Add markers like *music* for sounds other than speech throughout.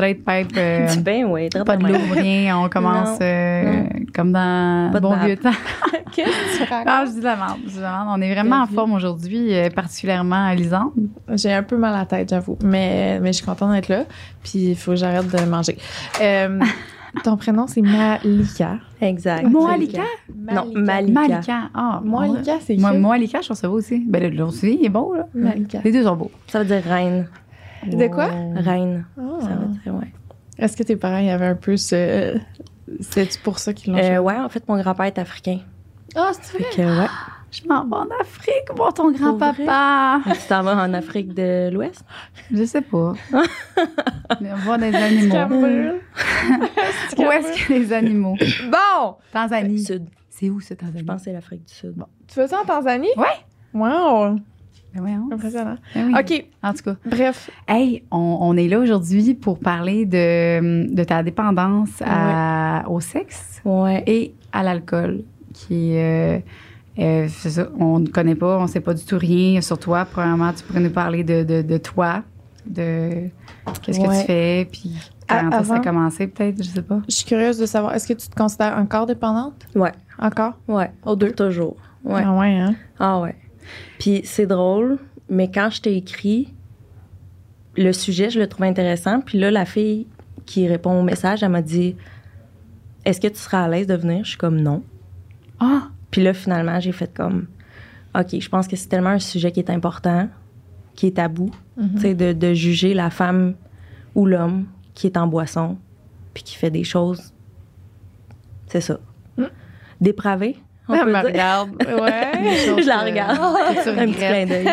Straight pipe. euh, *laughs* Ben oui, pas de loup, rien. On commence Non, euh, non. comme dans Pas de bon vieux temps. *laughs* Qu'est-ce que tu *laughs* Ah, racontes? je dis la merde. je dis de la merde. On est vraiment en forme aujourd'hui, euh, particulièrement à Lisande. J'ai un peu mal à la tête, j'avoue. Mais, mais je suis contente d'être là. Puis il faut que j'arrête de manger. Euh, ton prénom, c'est Malika. Exact. Moalika? Non, Malika. Malika. Ah, Malika, c'est Moi, cute. Moalika, je trouve ça beau aussi. Ben, le- aussi, il est beau, là. Malika. Les deux sont beaux. Ça veut dire reine. De quoi? Reine. Ah. Ça veut dire, ouais. Est-ce que tes parents, il y avait un peu ce. C'est pour ça qu'ils l'ont Euh, ouais, en fait, mon grand-père est africain. Ah, c'est vrai? Que, ouais. Je m'en vais en Afrique voir ton grand-papa. Tu t'en vas en Afrique de l'Ouest? Je sais pas. *laughs* Mais voir des animaux. *laughs* Où est-ce qu'il y a des animaux? *coughs* Bon! Tanzanie. Sud. C'est où, ça, Tanzanie? Je pense que c'est l'Afrique du Sud. Tu fais ça en Tanzanie? Ouais. Wow! Ben ouais, hein. Impressionnant. Ben oui. OK, En tout cas, bref. hey, on, on est là aujourd'hui pour parler de, de ta dépendance à- au sexe Ouais. et à l'alcool, qui euh, euh, c'est ça, on ne connaît pas, on ne sait pas du tout rien sur toi. Premièrement, tu pourrais nous parler de, de, de toi, de qu'est-ce que tu fais, puis comment À- ça a commencé, peut-être, je sais pas. Je suis curieuse de savoir, est-ce que tu te considères encore dépendante? Ouais. Encore? Ouais. Aux deux? Toujours. Ouais. Ah ouais, hein? Ah ouais. Puis c'est drôle, mais quand je t'ai écrit, le sujet, je le trouvais intéressant. Puis là, la fille qui répond au message, elle m'a dit Est-ce que tu seras à l'aise de venir? Je suis comme non. Ah! Puis là, finalement, j'ai fait comme OK, je pense que c'est tellement un sujet qui est important, qui est tabou, tu sais, de, de juger la femme ou l'homme qui est en boisson, puis qui fait des choses. C'est ça. Mm. Dépravé. On Elle peut me dire. regarde. *laughs* Ouais. *laughs* je la regarde. *laughs* que tu Un petit clin regrettes. d'œil.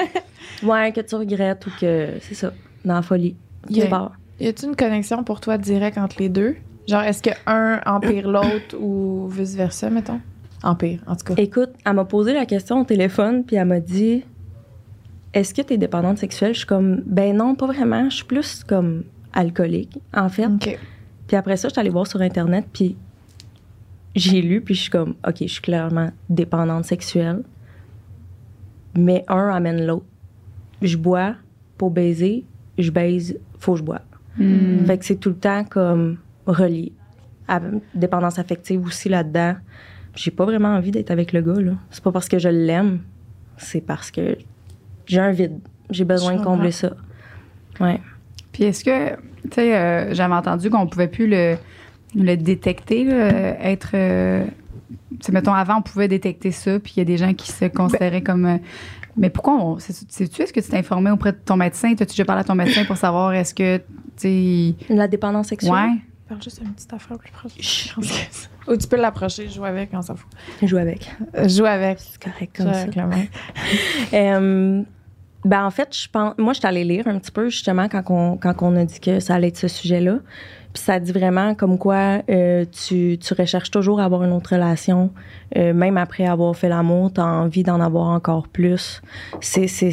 Ouais, que tu regrettes ou que c'est ça, dans la folie. Se barre. Y a-t-il une connexion pour toi directe entre les deux? Genre, est-ce que un empire l'autre ou vice-versa, mettons? Empire, en tout cas. Écoute, elle m'a posé la question au téléphone, puis elle m'a dit Est-ce que tu es dépendante sexuelle? Je suis comme Ben non, pas vraiment. Je suis plus comme alcoolique, en fait. OK. Puis après ça, je suis allée voir sur Internet, puis j'ai lu, puis je suis comme OK, je suis clairement dépendante sexuelle. Mais un amène l'autre. Je bois pour baiser, je baise, faut que je bois. Hmm. Fait que c'est tout le temps comme relié. À- dépendance affective aussi là-dedans. J'ai pas vraiment envie d'être avec le gars, là. C'est pas parce que je l'aime, c'est parce que j'ai un vide. J'ai besoin de combler ça. Ouais. Puis est-ce que, tu sais, euh, j'avais entendu qu'on pouvait plus le, le détecter, là, être. euh, tu sais, mettons, avant, on pouvait détecter ça, puis il y a des gens qui se considéraient comme. euh, mais pourquoi on. c'est- Sais-tu, est-ce que tu t'es informé auprès de ton médecin? T'as-tu déjà parlé à ton médecin pour savoir est-ce que, tu. La dépendance sexuelle? Ouais. Parle juste une petite affaire plus proche. Chut. Ou tu peux l'approcher, jouer avec, on s'en fout. Je joue avec. Euh, Joue avec. C'est correct comme ça. avec la main. *laughs* Euh, ben en fait, je pense, moi, je suis allée lire un petit peu justement quand on, quand on a dit que ça allait être ce sujet-là. Puis ça dit vraiment comme quoi euh, tu, tu recherches toujours à avoir une autre relation, euh, même après avoir fait l'amour, tu as envie d'en avoir encore plus. C'est, c'est,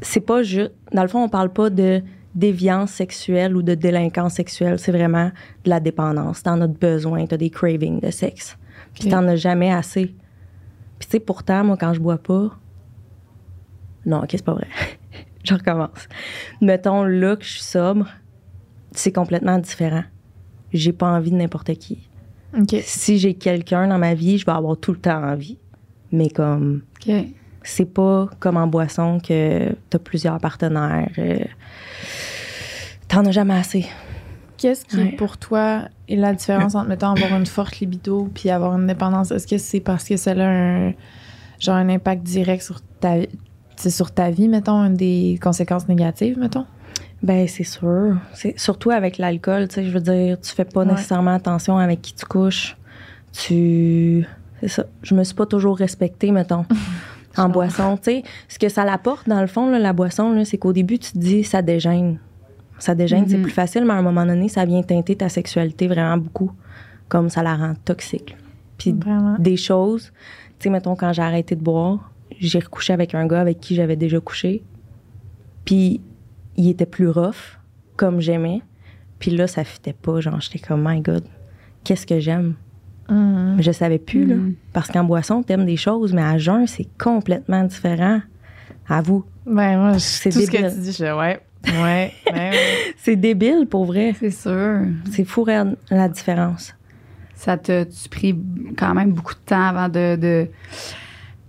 c'est pas juste. Dans le fond, on parle pas de déviance sexuelle ou de délinquance sexuelle, c'est vraiment de la dépendance. T'en as besoin, t'as des cravings de sexe. Puis Ok. t'en as jamais assez. Puis tu sais, pourtant, moi, quand je bois pas, non, ok, c'est pas vrai. *laughs* je recommence. Mettons là que je suis sobre, c'est complètement différent. J'ai pas envie de n'importe qui. Si j'ai quelqu'un dans ma vie, je vais avoir tout le temps envie. Mais comme, OK. c'est pas comme en boisson que t'as plusieurs partenaires. euh, T'en as jamais assez. Qu'est-ce qui, Ouais. pour toi, est la différence entre, mettons, avoir une forte libido puis avoir une dépendance? Est-ce que c'est parce que ça a un, genre, un impact direct sur ta, sur ta vie, mettons, une des conséquences négatives, mettons? Ben, c'est sûr. C'est surtout avec l'alcool, tu sais, je veux dire, tu fais pas Ouais. nécessairement attention avec qui tu couches. Tu. C'est ça. Je me suis pas toujours respectée, mettons, *laughs* en boisson. Tu sais, ce que ça l'apporte, dans le fond, là, la boisson, là, c'est qu'au début, tu te dis, ça dégêne. Ça dégêne, c'est Mhm. plus facile, mais à un moment donné, ça vient teinter ta sexualité vraiment beaucoup, comme ça la rend toxique. Puis Vraiment. des choses. Tu sais, mettons, quand j'ai arrêté de boire, j'ai recouché avec un gars avec qui j'avais déjà couché. Puis il était plus rough, comme j'aimais. Puis là, ça fitait pas. Genre, j'étais comme, my God, qu'est-ce que j'aime? Mhm. Mais je savais plus, là. Mhm. Parce qu'en boisson, t'aimes des choses, mais à jeun, c'est complètement différent. À vous. Ben, moi, C'est tout ce que débile. tu dis, je ouais. Ouais, *laughs* ouais, ouais. C'est débile pour vrai. C'est sûr. C'est fou la différence. Ça t'a tu pris quand même beaucoup de temps avant de, de-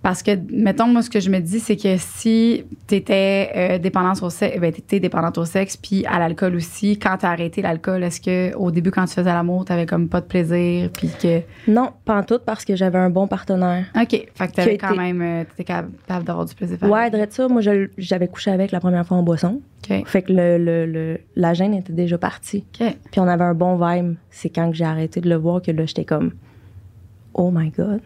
Parce que, mettons, moi, ce que je me dis, c'est que si tu étais dépendante au sexe, ben, t'étais dépendante au sexe, puis à l'alcool aussi, quand t'as arrêté l'alcool, est-ce que au début, quand tu faisais l'amour, t'avais comme pas de plaisir, puis que. Non, pas en tout parce que j'avais un bon partenaire. OK. Fait que a quand été- même. euh, T'étais capable d'avoir du plaisir. Ouais, drette ça, moi, je- j'avais couché avec la première fois en boisson. OK. Fait que le, le- le- la gêne était déjà partie. OK. Puis on avait un bon vibe. C'est quand que j'ai arrêté de le voir que là, j'étais comme, oh my God,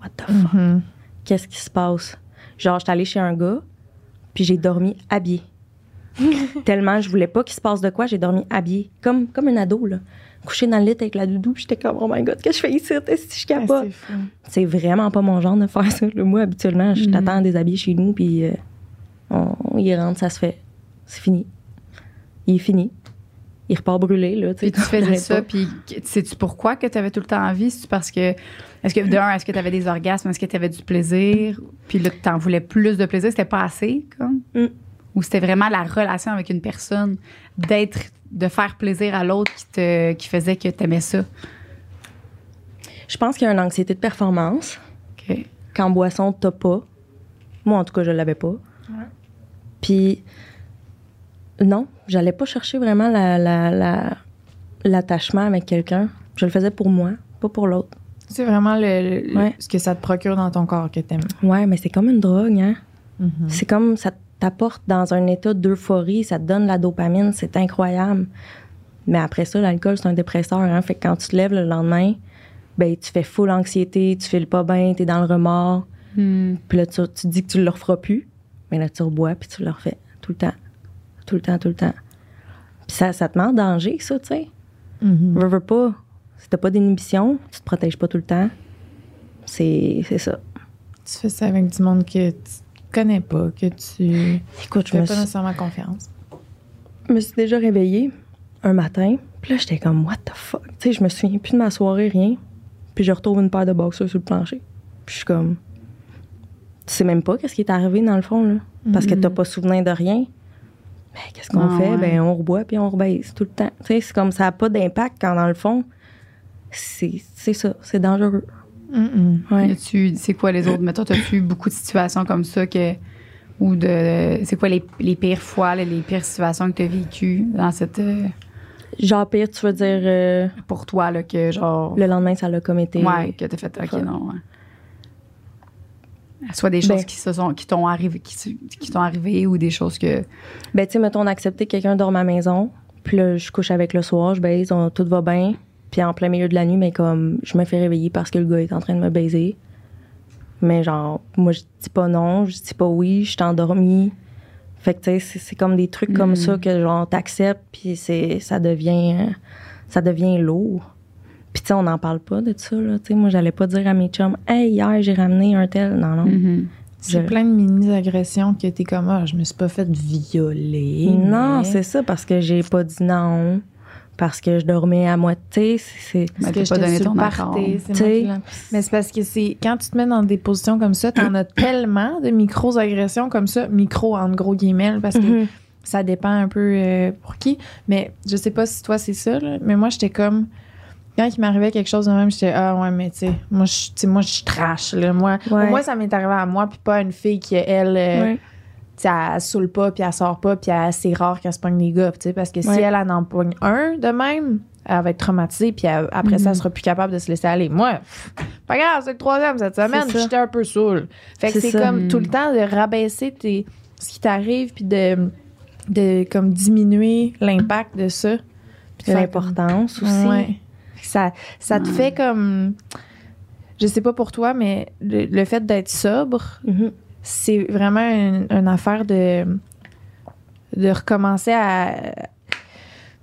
what the fuck? Mhm. Qu'est-ce qui se passe? Genre, j'étais allée chez un gars, puis j'ai dormi habillée. *laughs* Tellement je voulais pas qu'il se passe de quoi, j'ai dormi habillée. Comme, comme un ado, là. Couché dans le lit avec la doudou, puis j'étais comme, oh my God, qu'est-ce que je fais ici? Que je Ah, capote? c'est fou. C'est vraiment pas mon genre de faire ça. Moi, habituellement, je Mhm. t'attends déshabillé chez nous, puis euh, on, on y rentre, ça se fait. C'est fini. Il est fini. Il repart brûlé, là. Puis tu faisais ça, puis que- sais-tu pourquoi que tu avais tout le temps envie? C'est parce que, est-ce que, de un, est-ce que tu avais des orgasmes? Est-ce que tu avais du plaisir? Puis là, tu en voulais plus de plaisir? C'était pas assez, comme? Mm. Ou c'était vraiment la relation avec une personne, d'être, de faire plaisir à l'autre qui, te, qui faisait que tu aimais ça? Je pense qu'il y a une anxiété de performance. OK. qu'en boisson, t'as pas. Moi, en tout cas, je l'avais pas. Puis, non, j'allais pas chercher vraiment la- la- la- l'attachement avec quelqu'un. Je le faisais pour moi, pas pour l'autre. C'est vraiment le, le- Ouais. ce que ça te procure dans ton corps que t'aimes. Ouais, mais c'est comme une drogue, hein. Mhm. C'est comme ça t'apporte dans un état d'euphorie, ça te donne la dopamine, c'est incroyable. Mais après ça, l'alcool, c'est un dépresseur, hein. Fait que quand tu te lèves le lendemain, ben, tu fais full anxiété, tu files pas bien, t'es dans le remords. Hmm. Puis là, tu, tu dis que tu le referas plus. Mais là, tu rebois, puis tu le refais tout le temps. Tout le temps, tout le temps. Puis ça, ça te met en danger, ça, tu sais. Mhm. Veux, veux pas. Si t'as pas d'inhibition, tu te protèges pas tout le temps. C'est c'est ça. Tu fais ça avec du monde que tu connais pas, que tu Écoute, je fais pas suis, nécessairement confiance. je me suis déjà réveillée un matin. Puis là, j'étais comme, what the fuck? Tu sais, je me souviens plus de ma soirée, rien. Puis je retrouve une paire de boxers sur le plancher. Puis je suis comme, tu sais même pas qu'est-ce qui est arrivé dans le fond, là. Parce que t'as pas souvenir de rien. Mais qu'est-ce qu'on Ah, fait? ouais. Ben, on reboit puis on rebaisse tout le temps. Tu sais, c'est comme ça n'a pas d'impact quand dans le fond, c'est ça, c'est dangereux. Mhm. Ouais. Y a-tu- C'est quoi les autres? Mettons, as-tu beaucoup de situations comme ça que. Ou de. C'est quoi les, les pires fois, les pires situations que tu as vécues dans cette. euh, Genre pire, tu veux dire euh, pour toi, là, que genre. le lendemain, ça l'a comme été. Ouais, que t'as fait. Ok, non, ouais. Soit des choses Ben. qui se sont qui t'ont arrivé qui, t'ont arrivé ou des choses que Ben, tu sais, mettons, on a accepté que quelqu'un dorme à la maison. Puis là, je couche avec le soir, je baise, on- tout va bien. Puis en plein milieu de la nuit, mais comme, je me fais réveiller parce que le gars est en train de me baiser. Mais genre, moi, je dis pas non, je dis pas oui, je suis endormie. Fait que, tu sais, c'est- comme des trucs comme Mhm. ça que, genre, t'acceptes, puis c'est, ça devient, ça devient lourd. Puis, tu sais, on n'en parle pas de ça, là. Tu sais, moi, j'allais pas dire à mes chums, hey, hier, j'ai ramené un tel. Non, non. Mhm. C'est Je- plein de mini-agressions que t'es comme, ah, je me suis pas fait violer. Non, mais- c'est ça, parce que j'ai pas dit non, parce que je dormais à moitié. C'est, c'est- Parce que pas j'étais donné ton party, c'est moi T'sais. qui Mais c'est parce que c'est quand tu te mets dans des positions comme ça, t'en as tellement de micro-agressions comme ça, micro en gros guillemets, parce que Mhm. ça dépend un peu euh, pour qui. Mais je sais pas si toi c'est ça, là, mais moi j'étais comme. Quand il m'arrivait quelque chose de même, j'étais Ah ouais, mais tu sais, moi je moi, je trash. Là. Moi, Ouais. Moins, ça m'est arrivé à moi, puis pas à une fille qui, elle, euh, Ouais. tu sais, elle saoule pas, puis elle sort pas, puis c'est rare qu'elle se pogne des gars, tu sais, parce que si elle en en pogne un de même, elle va être traumatisée, puis elle- après ça, elle sera plus capable de se laisser aller. Moi, pff, pas grave, c'est le troisième cette semaine, j'étais un peu saoule. Fait que C'est comme Mm. tout le temps de rabaisser tes, ce qui t'arrive, puis de, de comme diminuer l'impact de ça. L'importance aussi. Ouais. Ça, ça te Ouais. fait comme. Je sais pas pour toi, mais le, le fait d'être sobre, Mhm. c'est vraiment une, une affaire de. de recommencer à.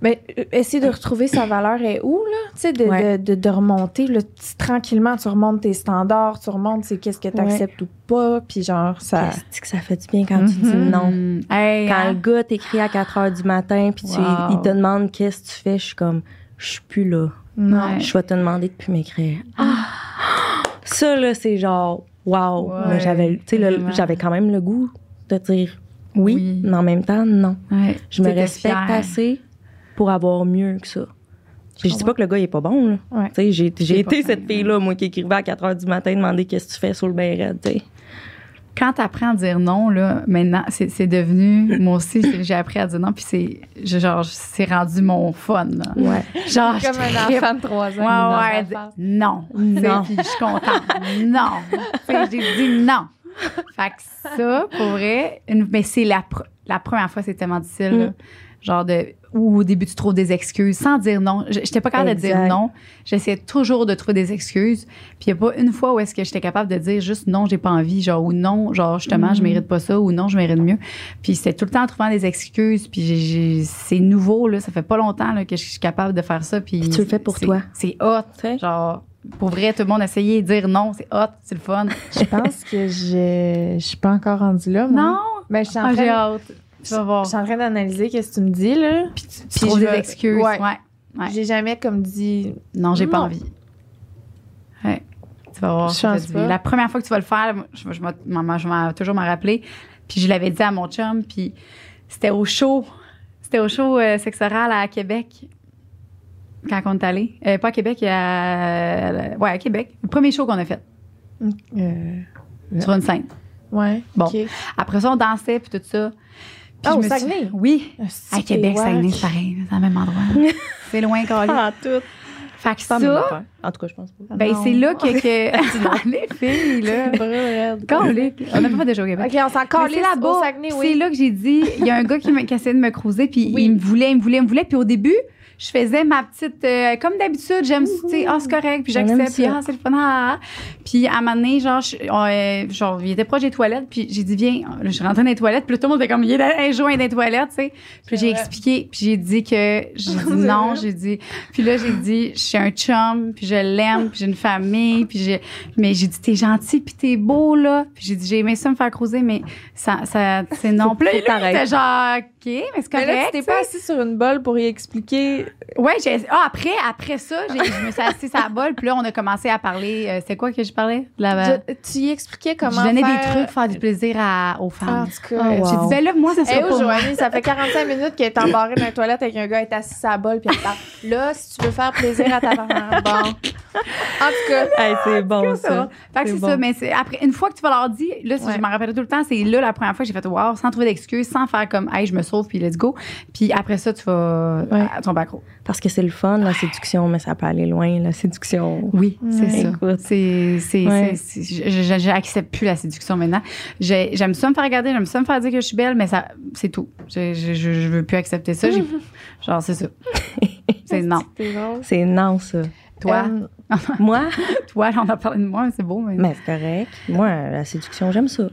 Ben, essayer de retrouver sa valeur est où, là? Tu sais, de, Ouais. de, de, de remonter, là, tu- tranquillement, tu remontes tes standards, tu remontes c'est qu'est-ce que tu acceptes ou pas, puis genre, ça. Qu'est-ce que ça fait du bien quand tu dis Mhm. non? Hey, Quand hein? le gars t'écrit à 4 heures du matin, puis tu, il te demande qu'est-ce que tu fais, je suis comme, je suis plus là. Non. Je vais te demander de plus m'écrire. Ah! *gasps* Ça, là, c'est genre, wow. Ouais. Mais j'avais, j'avais quand même le goût de dire oui, Oui. mais en même temps, non. Ouais. Je me respecte fière. assez pour avoir mieux que ça. Puis je dis pas que le gars, il est pas bon, là. Ouais. Tu sais, j'ai, été cette fille-là, moi, qui écrivait à 4 h du matin, demander qu'est-ce que tu fais sur le bain raide, tu sais. Quand tu apprends à dire non, là, maintenant, c'est c'est devenu. Moi aussi, j'ai appris à dire non, puis c'est. je- Genre, c'est rendu mon fun, là. Ouais. Genre, je Comme un enfant de 3 ans. Ouais, ouais, non. Non. Puis je suis contente. non. J'ai dit non. Fait que ça, pour vrai, une- mais c'est la, pr- la première fois, c'est tellement difficile. là. Genre de. Où au début, tu trouves des excuses sans dire non. Je- J'étais pas capable de dire non. J'essayais toujours de trouver des excuses. Puis il n'y a pas une fois où est-ce que j'étais capable de dire juste non, j'ai pas envie. Genre, ou non, genre, justement, je mérite pas ça. Ou non, je mérite mieux. Puis c'était tout le temps en trouvant des excuses. Puis c'est nouveau, là. Ça fait pas longtemps là, que je suis capable de faire ça. Puis Puis tu le fais pour toi. C'est hot. Genre, pour vrai, tout le monde essayait de dire non, c'est hot, c'est le fun. Je pense que je, je suis pas encore rendue là. moi. non! Ben, je suis en Ah, train. Tu vas voir. je suis en train d'analyser qu'est-ce que tu me dis, là. Puis tu, tu trouves des excuses. Ouais. ouais. Ouais. J'ai jamais comme dit. Non, j'ai pas envie. Ouais. Tu vas voir. Je ça pense pas. La première fois que tu vas le faire, je, je, vais- toujours m'en rappeler. Puis je l'avais dit à mon chum, puis c'était au show. C'était au show euh, sexe oral à Québec. Quand on est allé. Euh, pas à Québec, à, ouais, à Québec. Le premier show qu'on a fait Euh, sur une scène. ouais. Bon. Après ça, on dansait, puis tout ça. Puis Ah, je au me suis- Saguenay? Oui. À Québec. Saguenay, c'est pareil. C'est le même endroit. *laughs* c'est loin, Carly. Ah, tout. Fait que Ça, ça, En tout cas, je pense pas. ben, c'est là que. *laughs* que... *laughs* les filles, là. Carly. On n'a pas fait de show au Québec. Ok, on s'en c'est là-bas. Saguenay, C'est là que j'ai dit, il y a un gars qui, m'a- qui essayait de me cruiser, puis Oui. il me voulait, il me voulait, il me voulait. Puis au début, je faisais ma petite, euh, comme d'habitude, j'aime, tu sais, ah, c'est correct, puis j'accepte, puis ah, c'est le fun, ah, ah. Puis à un moment donné, genre, je- on, euh, genre, il était proche des toilettes, puis j'ai dit, viens, je suis rentrée dans les toilettes, puis tout le monde était comme, il est joint dans les toilettes, tu sais. Puis j'ai expliqué, puis j'ai dit que, j'ai *laughs* dit non, j'ai dit, puis là, j'ai dit, je suis un chum, puis je l'aime, puis j'ai une famille, puis j'ai, mais j'ai dit, t'es gentil, puis t'es beau, là. Puis j'ai dit, j'ai aimé ça me faire cruiser, mais ça, ça, c'est non. *laughs* Était genre, OK, mais c'est Mais correct. là, tu t'es pas assis sur une bolle pour y expliquer. Ouais, j'ai, ah, après, après ça, j'ai, je me suis assise à la bolle, puis là, on a commencé à parler, euh, c'est quoi que je parlais? De la, Je- tu y expliquais comment je donnais faire... des trucs, faire du plaisir à, aux Ah, femmes. en tout cas, Oh, wow. J'ai dit, ben là, moi, ça Hey, serait oh, moi. Joanie, ça fait 45 minutes qu'elle est embarrée dans la toilette avec un gars, elle est assis à la bolle, puis elle parle. Là, si tu veux faire plaisir à ta maman, bon. *laughs* En tout cas, Hey, c'est bon, Ça ça. va. Fait que C'est bon. ça, mais c'est après, une fois que tu vas leur dire, là, Ouais. je m'en rappelle tout le temps, c'est là la première fois que j'ai fait wow, sans trouver d'excuses, sans faire comme, hey, je me sauve, puis let's go. Puis après ça, tu vas Ouais. à ton accro. Parce que c'est le fun, la séduction, mais ça peut aller loin, la séduction. Oui, c'est Ouais. ça. C'est, c'est, j'accepte plus la séduction maintenant. J'ai- j'aime ça me faire regarder, j'aime ça me faire dire que je suis belle, mais ça, c'est tout. Je, je, veux plus accepter ça. *laughs* Genre, c'est ça. *laughs* C'est non. C'est non, ça. Toi, Euh, *laughs* Moi, toi, là, on a parlé de moi, c'est beau, mais, mais c'est correct. Moi, la séduction, j'aime ça.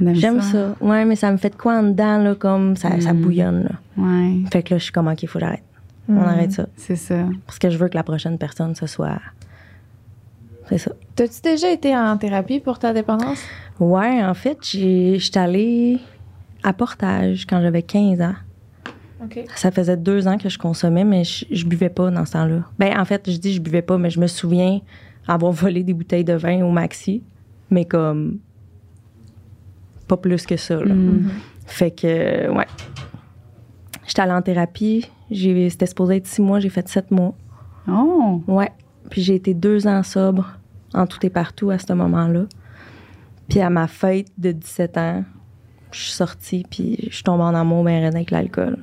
on aime J'aime ça. Ouais, mais ça me fait de quoi en dedans, là, comme ça, ça Mm. bouillonne, là. Ouais, Fait que là, je suis comme, OK, il faut que j'arrête. On Mm. arrête ça. c'est ça. Parce que je veux que la prochaine personne, ce soit. C'est ça. T'as-tu déjà été en thérapie pour ta dépendance? Ouais, en fait, j'ai- j'étais allée à Portage quand j'avais 15 ans. Ça faisait deux ans que je consommais, mais je, je buvais pas dans ce temps-là. Ben, en fait, je dis je buvais pas, mais je me souviens avoir *laughs* volé des bouteilles de vin au maxi, mais comme pas plus que ça. Là. Mm. Fait que, ouais. J'étais allée en thérapie. C'était supposé être six mois, j'ai fait sept mois. Oh! Ouais. Puis j'ai été deux ans sobre en tout et partout à ce moment-là. Puis à ma fête de 17 ans, je suis sortie, puis je suis tombée en amour ben avec l'alcool.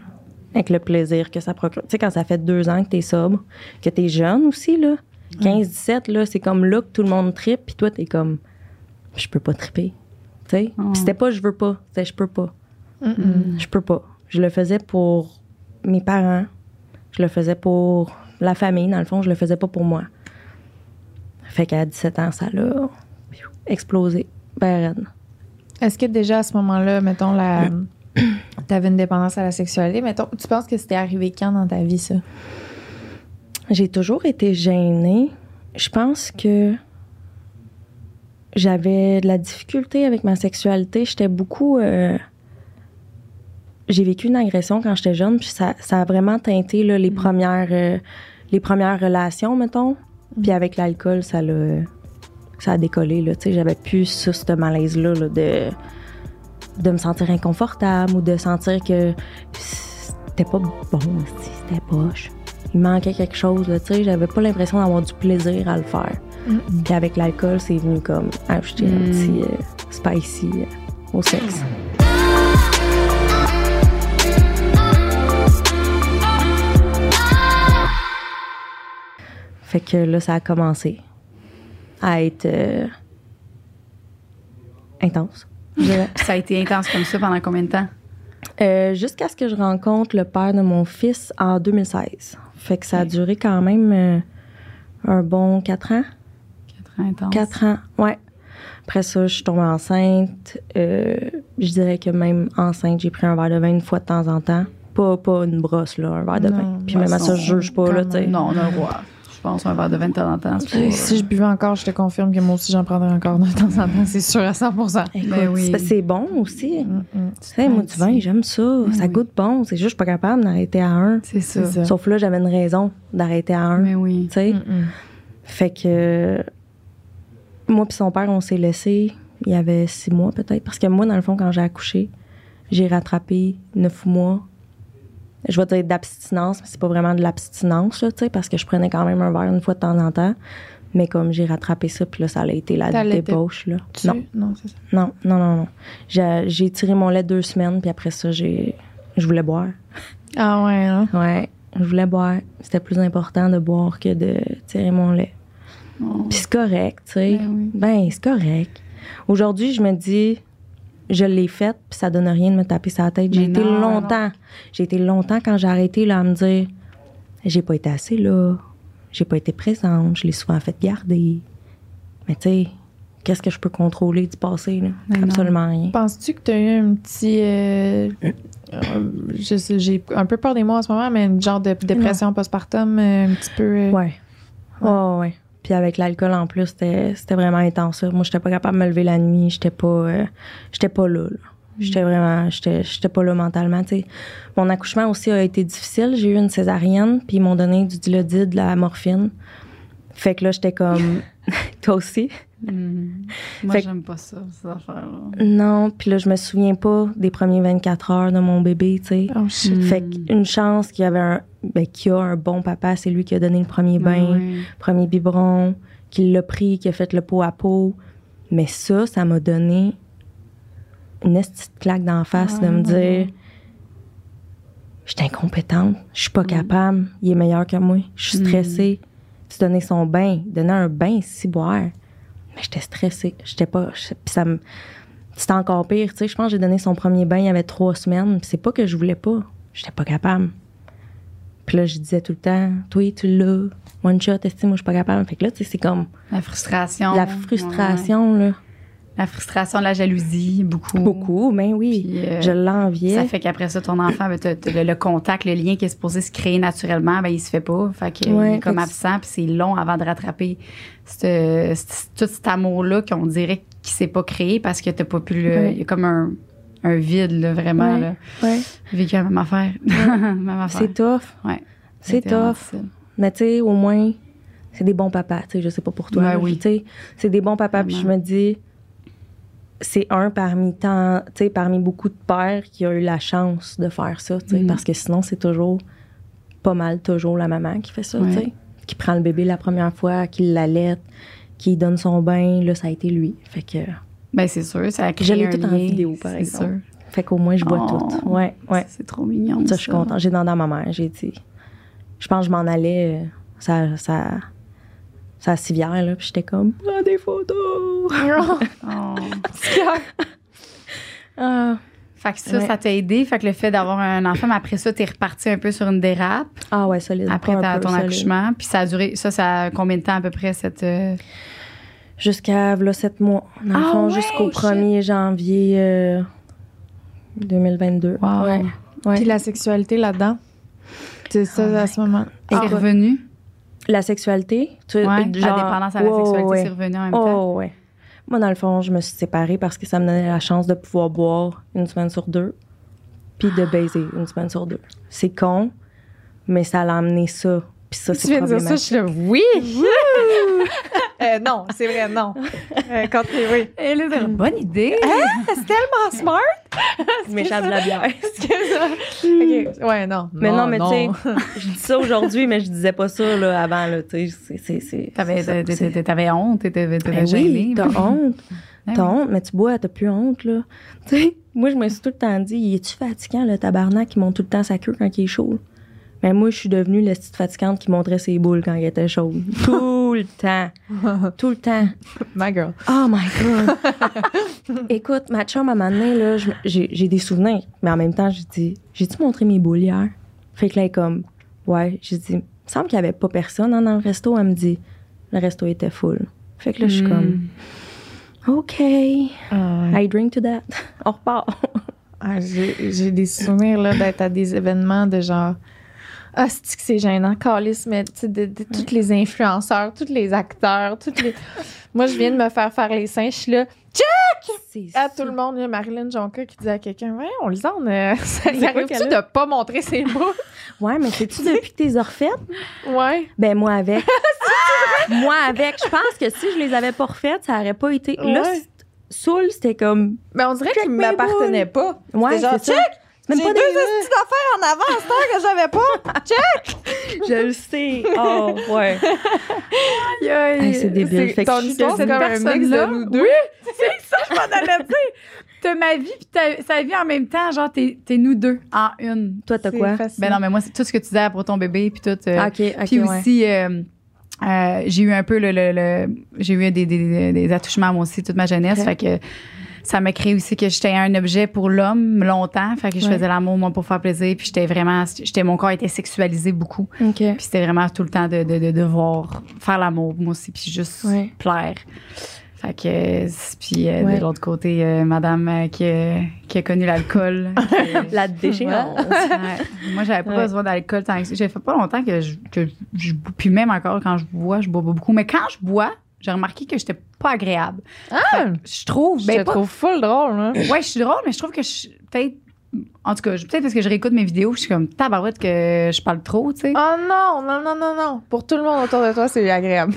Avec le plaisir que ça procure. Tu sais, quand ça fait deux ans que t'es sobre, que t'es jeune aussi, là. 15-17, là, c'est comme là que tout le monde tripe, puis toi, t'es comme, je peux pas triper. Tu sais? Oh. C'était pas je veux pas, c'était je peux pas. Je peux pas. Je le faisais pour mes parents. Je le faisais pour la famille, dans le fond. Je le faisais pas pour moi. Fait qu'à 17 ans, ça l'a explosé. Ben. Est-ce que déjà à ce moment-là, mettons, la... *coughs* t'avais une dépendance à la sexualité? Mettons, tu penses que c'était arrivé quand dans ta vie, ça? J'ai toujours été gênée. Je pense que j'avais de la difficulté avec ma sexualité. J'étais beaucoup. euh, J'ai vécu une agression quand j'étais jeune, puis ça, ça a vraiment teinté là, les, premières, euh, les premières relations, mettons. Puis avec l'alcool, ça l'a. Ça a décollé, là. Tu sais, j'avais plus ça, ce malaise-là, là, de. De me sentir inconfortable ou de sentir que c'était pas bon, c'était poche. Il manquait quelque chose, tu sais. J'avais pas l'impression d'avoir du plaisir à le faire. Puis avec l'alcool, c'est venu comme ajouter un Mm. petit euh, spicy euh, au sexe. Fait que là, ça a commencé à être euh, intense. Ça a été intense comme ça pendant combien de temps? Euh, Jusqu'à ce que je rencontre le père de mon fils en 2016. Fait que ça a duré quand même euh, un bon quatre ans. Quatre ans intenses. Quatre ans, ouais. Après ça, je suis tombée enceinte. Euh, je dirais que même enceinte, j'ai pris un verre de vin une fois de temps en temps. Pas, pas une brosse, là, un verre de Non, vin. Puis Ouais, même à ça, je juge pas, là, tu sais. Non, on a le droit. Je pense un verre de vin de temps en temps. pas- Si je buvais encore, je te confirme que moi aussi, j'en prendrais encore de temps en temps. C'est sûr à 100 Écoute, Ben oui. c'est- bon aussi. Mm, mm. Tu sais, moi, du vin, j'aime ça. Ben ça goûte bon. C'est juste, je suis pas capable d'arrêter à un. C'est ça. Sauf là, j'avais une raison d'arrêter à un. Mais oui. Tu sais. Mm, mm. Fait que euh, moi puis son père, on s'est laissé il y avait six mois peut-être. Parce que moi, dans le fond, quand j'ai accouché, j'ai rattrapé neuf mois. Je vais dire d'abstinence, mais c'est pas vraiment de l'abstinence, là, tu sais, parce que je prenais quand même un verre une fois de temps en temps. Mais comme j'ai rattrapé ça, puis là, ça a été la débauche, là. Tu- Non, Non, c'est ça. non, non, non, j'ai tiré mon lait deux semaines, puis après ça, j'ai... Je voulais boire. Ah ouais, hein? Ouais, je voulais boire. C'était plus important de boire que de tirer mon lait. Oh. Puis c'est correct, tu sais. Ben oui. Ben, c'est correct. Aujourd'hui, je me dis, je l'ai faite, puis ça donne rien de me taper sa tête. J'ai été longtemps. J'ai été longtemps quand j'ai arrêté là, à me dire, j'ai pas été assez là. J'ai pas été présente. Je l'ai souvent fait garder. Mais tu sais, qu'est-ce que je peux contrôler du passé, là? Mais non. Absolument rien. Penses-tu que tu as eu un petit. euh, euh, je sais, j'ai un peu peur des mots en ce moment, mais une genre de dépression postpartum, euh, un petit peu. Ouais. Ouais, ouais. Puis avec l'alcool en plus, c'était vraiment intense. Moi, j'étais pas capable de me lever la nuit. J'étais pas, euh, j'étais pas là. là. J'étais vraiment, j'étais pas là mentalement. Mon accouchement aussi a été difficile. J'ai eu une césarienne, puis ils m'ont donné du dilodide, de la morphine. Fait que là, j'étais comme, *laughs* toi aussi? Mhm. Moi, Fait j'aime pas ça, ces affaires-là. Non, puis là, je me souviens pas des premiers 24 heures de mon bébé, tu sais. Oh. Mm. Fait qu'une chance qu'il y avait un, ben, qu'il y a un bon papa, c'est lui qui a donné le premier bain. Ouais. premier biberon, qu'il l'a pris, qu'il a fait le pot à pot. Mais ça, ça m'a donné une petite claque d'en face de me dire je suis incompétente, je suis pas capable, il est meilleur que moi, je suis stressée. Tu donnais son bain, donnait un bain si boire. Mais j'étais stressée, j'étais pas puis ça me c'était encore pire, tu sais, je pense que j'ai donné son premier bain il y avait trois semaines, c'est pas que je voulais pas, j'étais pas capable. Puis là, je disais tout le temps, toi, tu l'as, one shot, est moi, je suis pas capable? Fait que là, tu sais, c'est comme La frustration. la Ouais. frustration, là. La frustration, la jalousie, beaucoup. Beaucoup, mais oui. Puis, euh, je l'enviais. Ça fait qu'après ça, ton enfant, ben, le, le contact, le lien qui est supposé se créer naturellement, ben, il se fait pas. Fait qu'il Ouais, est comme absent, puis c'est long avant de rattraper tout cet amour-là qu'on dirait qu'il s'est pas créé parce que t'as pas pu le. Ouais. Il y a comme un, un vide, là, vraiment. Ouais. Là. Ouais. Vécu la même affaire. *laughs* C'est tough. Ouais. C'est tough. Mais tu sais, au moins, c'est des bons papas. Tu sais, je sais pas pour toi. Oui. Tu sais, c'est des bons papas. Puis je me dis, c'est un parmi tant, parmi beaucoup de pères qui a eu la chance de faire ça. Mhm. Parce que sinon, c'est toujours pas mal toujours la maman qui fait ça. Ouais. Qui prend le bébé la première fois, qui l'allait, qui donne son bain. Là, ça a été lui. Fait que, Ben, c'est sûr, ça a créé Je l'ai tout en vidéo, par c'est exemple. sûr. fait qu'au moins, je vois Oh. tout. Ouais, ouais. C'est trop mignon. Ça, je suis contente. J'ai demandé à ma mère. J'ai dit, je pense que je m'en allais, euh, ça, ça, ça civière, là. Puis j'étais comme, prends des photos. *laughs* Oh. *laughs* Ah, Fait que ça, Ouais. ça t'a aidé. Fait que le fait d'avoir un enfant, mais après ça, t'es reparti un peu sur une dérape ah ouais, solide. après ton solide. accouchement. Puis ça a duré, ça, ça a combien de temps à peu près cette. euh, Jusqu'à, là, sept mois. Dans le Ah fond, ouais, jusqu'au shit. 1er janvier euh, 2022. Wow. Ouais. ouais. Puis la sexualité là-dedans? C'est ça Oh à ce moment. C'est Ah, revenu? La sexualité. Tu, Ouais. genre- la dépendance à la ouais, sexualité, ouais. c'est revenu en même temps. Oh, ouais. Moi, dans le fond, je me suis séparée parce que ça me donnait la chance de pouvoir boire une semaine sur deux, puis de baiser une semaine sur deux. C'est con, mais ça l'a amené ça. Puis ça, Tu c'est viens de dire ça, je suis là, oui! Euh, non, c'est vrai, non. Euh, quand t'es- oui. Et là, une bonne idée. C'est tellement smart! Je m'échappe de la bière. OK. Ouais, non. Mais non, mais tu sais, *laughs* je dis ça aujourd'hui, mais je disais pas ça là, avant. Là, tu sais, c'est- c'est- c'est- T'avais, honte, t'étais, t'étais Ben gênée. oui, t'as honte. *laughs* Ben T'as honte, mais tu bois, t'as plus honte, là. *laughs* Tu sais, moi, je me suis tout le temps dit, il est-tu fatigant, le tabarnak qui monte tout le temps sa queue quand il est chaud? Mais moi, je suis devenue la petite fatigante qui montrait ses boules quand il était chaude. *laughs* Tout le temps. Tout le temps. My girl. Oh my God. *laughs* Écoute, ma chum, à un moment donné, là, j'ai des souvenirs. Mais en même temps, j'ai dit, j'ai-tu montré mes boules hier? Fait que là, elle est comme, ouais. J'ai dit, il me semble qu'il n'y avait pas personne hein, dans le resto. Elle me dit, le resto était full. Fait que là, je suis Hmm. comme, OK, Ah, I drink to that. *laughs* On repart. Ah, j'ai j'ai des souvenirs là, d'être à des événements de genre. Ah, c'est que c'est gênant, Calis, mais tu sais, de, de tous les influenceurs, tous les acteurs, toutes les. *laughs* Moi, je viens de me faire faire les seins, je suis là. À tout le monde, il y a Marilyn Jonca qui dit à quelqu'un Ouais, on le euh, *laughs* ça arrive-tu de pas montrer ses bouts? *laughs* Ouais, mais c'est-tu depuis que t'es refaites? Ouais. Ben, moi avec. moi avec. Je pense que si je les avais pas refaites, ça aurait pas été. Là, Ouais. Soul, c'était comme. Mais on dirait Check qu'il m'appartenait pas. Ouais, genre, c'est ça. Même pas deux des- petites affaires en cette heure que j'avais pas. *laughs* Je le sais. Oh, ouais. Hey, c'est débile. Fait que ton suis histoire, c'est devenue comme un mix de personne-là. nous deux. Oui, c'est ça, je m'en allais dire. T'as ma vie puis t'as sa vie en même temps, genre t'es, nous deux en une. Toi, t'as quoi? fascinant. Ben non, mais moi, c'est tout ce que tu disais pour ton bébé puis tout. euh, OK, OK. Puis ouais. aussi, euh, euh, j'ai eu un peu le, le- le- j'ai eu des, des, des attouchements moi aussi toute ma jeunesse, fait que ça m'a créé aussi que j'étais un objet pour l'homme longtemps, fait que je Ouais. faisais l'amour moi pour faire plaisir, puis j'étais vraiment, j'étais mon corps était sexualisé beaucoup, OK. puis c'était vraiment tout le temps de, de, de devoir faire l'amour moi aussi, puis juste Ouais. plaire. Fait que, puis euh, Ouais. de l'autre côté, euh, madame euh, qui, a- qui a connu l'alcool. *laughs* La déchéance. Ouais. Moi, j'avais pas Ouais. besoin d'alcool tant que. J'ai fait pas longtemps que je, que je. Puis même encore, quand je bois, je bois pas beaucoup. Mais quand je bois, j'ai remarqué que j'étais pas agréable. Ah! Je trouve. Je Ben, te pas- trouve full drôle, là. *clears throat* Ouais, je suis drôle, mais je trouve que je peut-être. En tout cas, je- peut-être parce que je réécoute mes vidéos, je suis comme tabarouette que je parle trop, tu sais. Oh non, non, non, non, non. Pour tout le monde autour de toi, c'est agréable.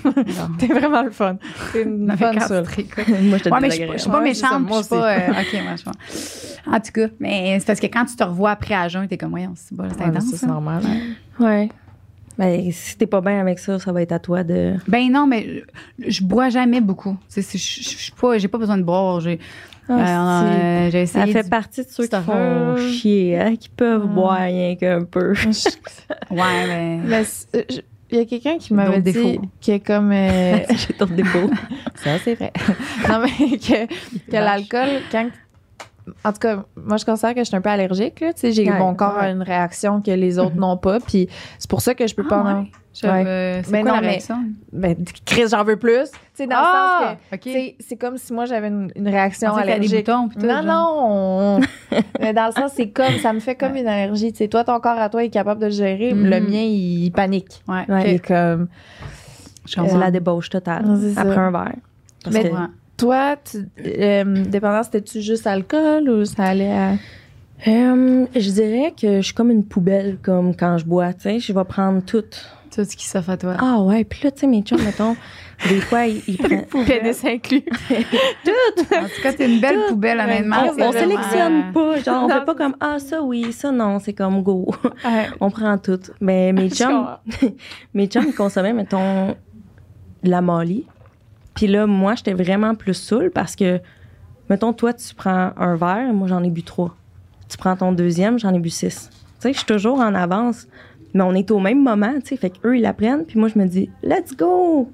T'es *laughs* vraiment le fun. T'es une Non, fun seule. *laughs* moi, je te Ouais, mais dis je, je suis pas Ouais, c'est méchante, moi je suis pas. euh, ok, moi, je suis pas- En tout cas, mais c'est parce que quand tu te revois après à jeun, t'es comme, voyons, c'est pas, c'est Ouais, intense. c'est hein. normal. Ouais. Ben, si t'es pas bien avec ça, ça va être à toi de. Ben non, mais je, je bois jamais beaucoup. Je je- je suis pas, j'ai pas besoin de boire. J'ai, Ah, euh, j'ai Ça fait du- partie de ceux qui font chier, hein, qui peuvent Ah. boire rien qu'un peu. *laughs* Ouais, mais. Mais euh, il y a quelqu'un qui m'avait dit défauts. qui est comme euh, *laughs* J'ai d'autres défauts. *laughs* ça c'est vrai. non mais que, que l'alcool quand en tout cas, moi je considère que je suis un peu allergique là, tu sais, j'ai Ouais, mon corps ouais. a une réaction que les autres n'ont pas puis c'est pour ça que je peux Ah, pas en ouais. euh, c'est Mais quoi non, la mais-? Ben Chris, j'en veux plus. Tu sais dans le sens que tu sais, c'est comme si moi j'avais une, réaction pensais qu'il y a des allergique. boutons non, genre. non. *laughs* Mais dans le sens, c'est comme, ça me fait comme une allergie. Tu sais, toi, ton corps à toi est capable de le gérer. Mhm. Le mien, il, panique. Ouais, Ouais. Il ok. est comme, Je comprends. la débauche totale après un verre. Parce Mais- que- Ouais. Toi, tu, euh, dépendant, c'était-tu juste alcool ou ça allait à. Euh, je dirais que je suis comme une poubelle, comme quand je bois, tu sais. Je vais prendre tout. Tout ce qui s'offre à toi. Ah ouais, puis là, tu sais, mes chums, mettons, des fois, ils, ils *laughs* prennent... Pénis inclus. *laughs* En tout cas, t'es une belle poubelle, Ouais, honnêtement. on- On, vraiment, sélectionne euh, pas, genre, on Non, fait pas comme, ah, ça oui, ça non, c'est comme go. Ouais. *laughs* on prend tout. Mais mes chums, mes chums, ils consommaient, mettons, de la Molly. Puis là, moi, j'étais vraiment plus saoule parce que, mettons, toi, tu prends un verre, moi, j'en ai bu trois. Tu prends ton deuxième, j'en ai bu six. Tu sais, je suis toujours en avance. Mais on est au même moment, tu sais. Fait qu'eux, ils la prennent, puis moi, je me dis, let's go!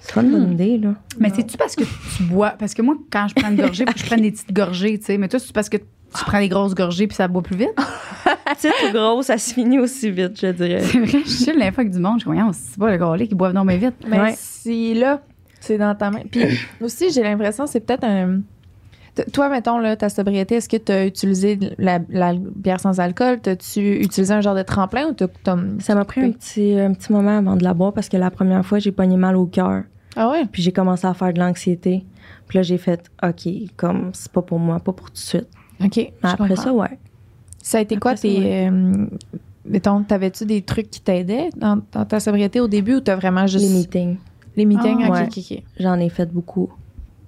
C'est pas une bonne idée, là. Mais c'est-tu parce que tu bois? Parce que moi, quand je prends une gorgée, faut que je prenne des petites gorgées, tu sais. Mais toi, c'est parce que tu prends des grosses gorgées puis ça boit plus vite? *laughs* Petite ou grosse, ça se finit aussi vite, je dirais. C'est vrai, je suis l'info avec du monde. Je dis, voyons, c'est pas le gars qui boivent non mais vite. Mais Ouais. si là, c'est dans ta main. Puis *coughs* aussi, j'ai l'impression, c'est peut-être un. Toi, mettons, là, ta sobriété, est-ce que tu as utilisé la, la bière sans alcool? T'as-tu utilisé un genre de tremplin ou t'as. t'as- Ça m'a pris un petit, un petit moment avant de la boire parce que la première fois, j'ai pogné mal au cœur. Ah ouais? Puis j'ai commencé à faire de l'anxiété. Puis là, j'ai fait, OK, comme c'est pas pour moi, pas pour tout de suite. OK. Je après ça, ouais. Ça a été quoi Après tes. euh, mettons, t'avais-tu des trucs qui t'aidaient dans, dans ta sobriété au début ou t'as vraiment juste. Les meetings, Les meetings? Ah, ok, ouais. ok, ok. j'en ai fait beaucoup.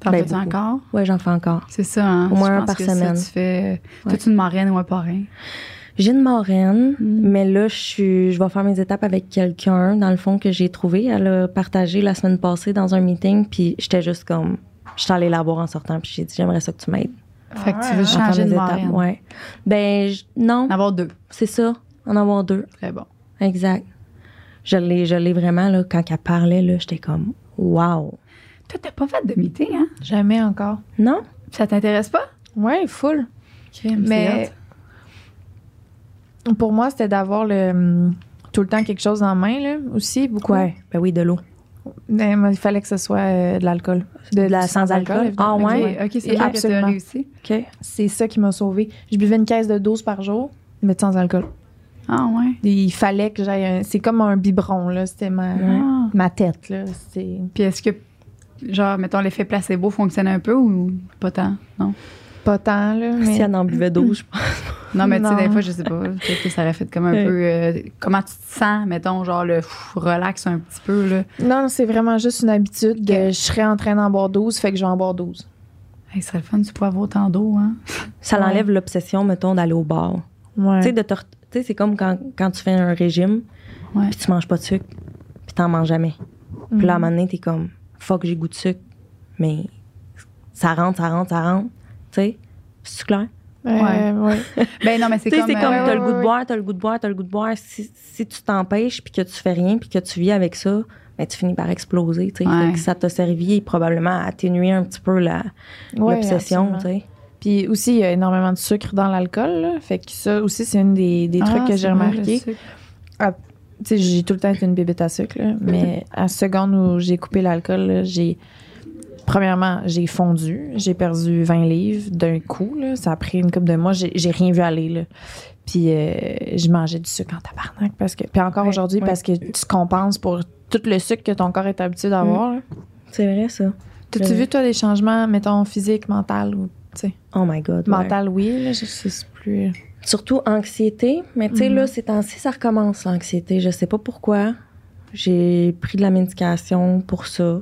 T'en Ben, fais-tu beaucoup. encore? Ouais, j'en fais encore. C'est ça, hein? Au moins Je un par que ça, semaine. tu fais. Ouais. T'as-tu une marraine ou un parrain? J'ai une marraine, Mm. mais là, je, suis, je vais faire mes étapes avec quelqu'un, dans le fond, que j'ai trouvé. Elle a partagé la semaine passée dans un meeting, puis j'étais juste comme. J'étais allée la voir en sortant, puis j'ai dit, j'aimerais ça que tu m'aides. Fait que tu veux changer de étapes. Ouais. Ben, je- non, En avoir deux. c'est ça, en avoir deux. Très bon. Exact. Je l'ai, je l'ai vraiment, là, quand elle parlait, là, j'étais comme, wow. Toi, t'as pas fait de meeting, hein? Jamais encore. Non? Ça t'intéresse pas? Ouais, full. Mais pour moi, c'était d'avoir le hum, tout le temps quelque chose en main, là, aussi, beaucoup. Ouais. Ben oui, de l'eau. Mais moi, il fallait que ce soit euh, de l'alcool. De la sans alcool? Ah, ouais? Ok, c'est là que absolument. réussi. C'est ça qui m'a sauvée. Je buvais une caisse de 12 par jour, mais sans alcool. Ah, ouais. Et il fallait que j'aille. C'est comme un biberon, là. C'était ma, Ah. ma tête, là. Puis est-ce que, genre, mettons, l'effet placebo fonctionne un peu ou pas tant? Non? Pas tant, là. Si elle en buvait d'eau, je pense. Non, mais tu sais, des fois, je sais pas. Peut-être que ça aurait fait comme un Ouais. peu. euh, comment tu te sens, mettons, genre, le pff, relax un petit peu, là. Non, c'est vraiment juste une habitude. de Ok. je serais en train d'en boire 12, fait que je vais en boire 12. Hey, ce serait le fun, tu pourrais avoir autant d'eau, hein? Ça Ouais. l'enlève l'obsession, mettons, d'aller au bar. Ouais. Tu sais, te c'est comme quand, quand tu fais un régime, puis tu manges pas de sucre, puis t'en manges jamais. Puis là, à un moment donné, t'es comme, fuck, j'ai goût de sucre. Mais ça rentre, ça rentre, ça rentre. Tu sais, c'est clair? Euh, ouais. *laughs* Ben non, mais c'est comme. c'est comme, euh, t'as le ouais, goût de ouais. boire, t'as le goût de boire, t'as le goût de boire. Si, si tu t'empêches, puis que tu fais rien, puis que tu vis avec ça, ben, tu finis par exploser, tu. Ouais. Que ça t'a servi probablement à atténuer un petit peu la, Ouais, l'obsession, sais. Puis aussi, il y a énormément de sucre dans l'alcool. Fait que ça aussi, c'est une des, des ah, trucs que c'est j'ai remarqué. sais, j'ai tout le temps été une bébête à sucre, là, mais à la seconde où j'ai coupé l'alcool, j'ai. Premièrement, j'ai fondu. J'ai perdu 20 livres d'un coup. Là. Ça a pris une couple de mois. J'ai rien vu aller. Là. Puis euh, je mangeais du sucre en tabarnak. Parce que, puis encore Ouais, aujourd'hui, ouais. parce que tu compenses pour tout le sucre que ton corps est habitué d'avoir. là. C'est vrai, ça. T'as-tu vu, toi, des changements, mettons, physiques, mental ou, Oh my God. ouais. mental, oui, là, je sais plus. Surtout anxiété. Mais tu sais, là, ces temps-ci, ça recommence, l'anxiété. Je sais pas pourquoi. J'ai pris de la médication pour ça.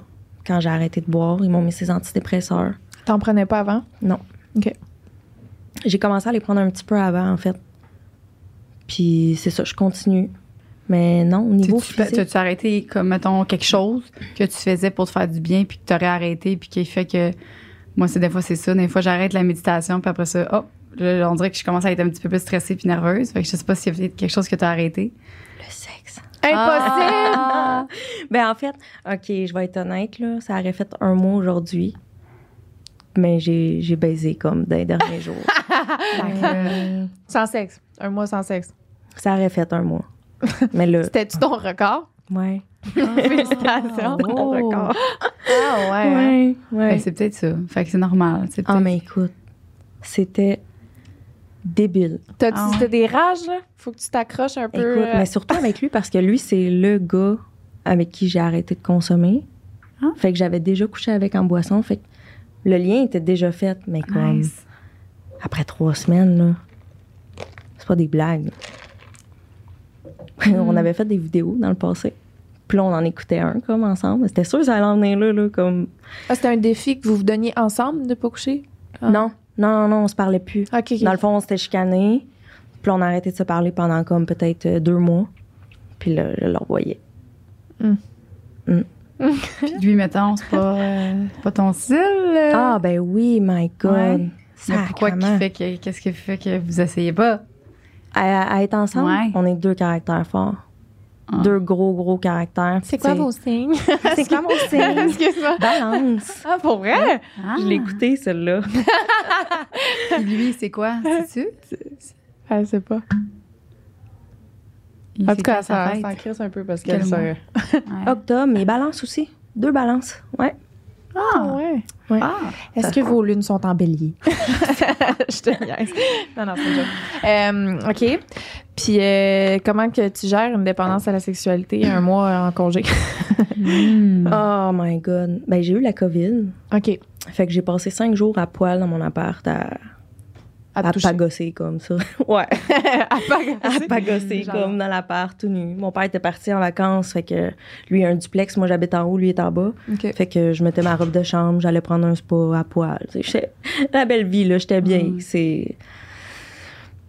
Quand j'ai arrêté de boire, ils m'ont mis ces antidépresseurs. T'en prenais pas avant? J'ai commencé à les prendre un petit peu avant, en fait. Puis c'est ça, je continue. Mais non, au niveau Tu- tu- physique. T'as-tu arrêté, comme, mettons, quelque chose que tu faisais pour te faire du bien, puis que t'aurais arrêté, puis qui fait que. Moi, c'est des fois, c'est ça. Des fois, j'arrête la méditation, puis après ça, hop, là, on dirait que je commence à être un petit peu plus stressée puis nerveuse. Fait que je sais pas s'il y a peut-être quelque chose que t'as arrêté. Impossible! Ah! Ben en fait, OK, je vais être honnête, là, ça aurait fait un mois aujourd'hui. Mais j'ai, j'ai baisé comme dans les derniers jours. *laughs* Euh, Sans sexe. Un mois sans sexe. ça aurait fait un mois. Mais là, C'était-tu ton record? ouais. Félicitations. Oh. Record. Ah ouais. hein? Ouais, ouais. Ben, c'est peut-être ça. Fait que c'est normal. C'est Ah, mais écoute, c'était débile. T'as-tu Ah ouais. t'as des rages, là? Faut que tu t'accroches un peu. Écoute, euh, mais surtout avec lui, parce que lui, c'est le gars avec qui j'ai arrêté de consommer. Ah. Fait que j'avais déjà couché avec en boisson. Fait que le lien était déjà fait, mais comme Nice. après trois semaines, là, c'est pas des blagues. *laughs* on avait fait des vidéos dans le passé. Puis là, on en écoutait un, comme, ensemble. C'était sûr que ça allait en venir là, là, comme... Ah, c'était un défi que vous vous donniez ensemble de pas coucher? Ah. Non, non, non, non, on se parlait plus. Dans le fond, on s'était chicané. Puis on a arrêté de se parler pendant comme peut-être euh, deux mois. Puis là, je le revoyais. *laughs* Puis lui, mettons, c'est pas, euh, pas ton style. euh. Ah, ben oui, my God. Ouais. Mais pourquoi qui fait que qu'est-ce qui fait que vous essayez pas? À, à être ensemble, Ouais. on est deux caractères forts. Ah. Deux gros, gros caractères. C'est quoi Tu vos signes? *laughs* C'est quoi mon signe? Excuse-moi. Balance. Ah, pour vrai? Ah. Je l'ai écouté, celle-là. *laughs* Lui, c'est quoi? C'est-tu? Ah, je sais pas. Il En tout cas, ça, ça crisse un peu parce Quel que ça. mois? Ouais. Octobre, mais balance aussi. Deux balances. Ouais. Ah, ouais. Ah. Est-ce que vos lunes sont en bélier? *laughs* *laughs* je te niaise. Non, non, c'est une. Euh, OK. Puis, euh, comment que tu gères une dépendance à la sexualité un *clears throat* mois en congé? Hmm. Oh my God. Ben, j'ai eu la COVID. OK. Fait que j'ai passé cinq jours à poil dans mon appart à, À toucher. pagosser comme ça. *laughs* ouais. à pas à pagosser Genre. comme dans l'appart tout nu. Mon père était parti en vacances, fait que lui a un duplex, moi j'habite en haut, lui est en bas. Fait que je mettais ma robe de chambre, j'allais prendre un spa à poil. Tu *laughs* la belle vie, là, j'étais bien. Mm. C'est.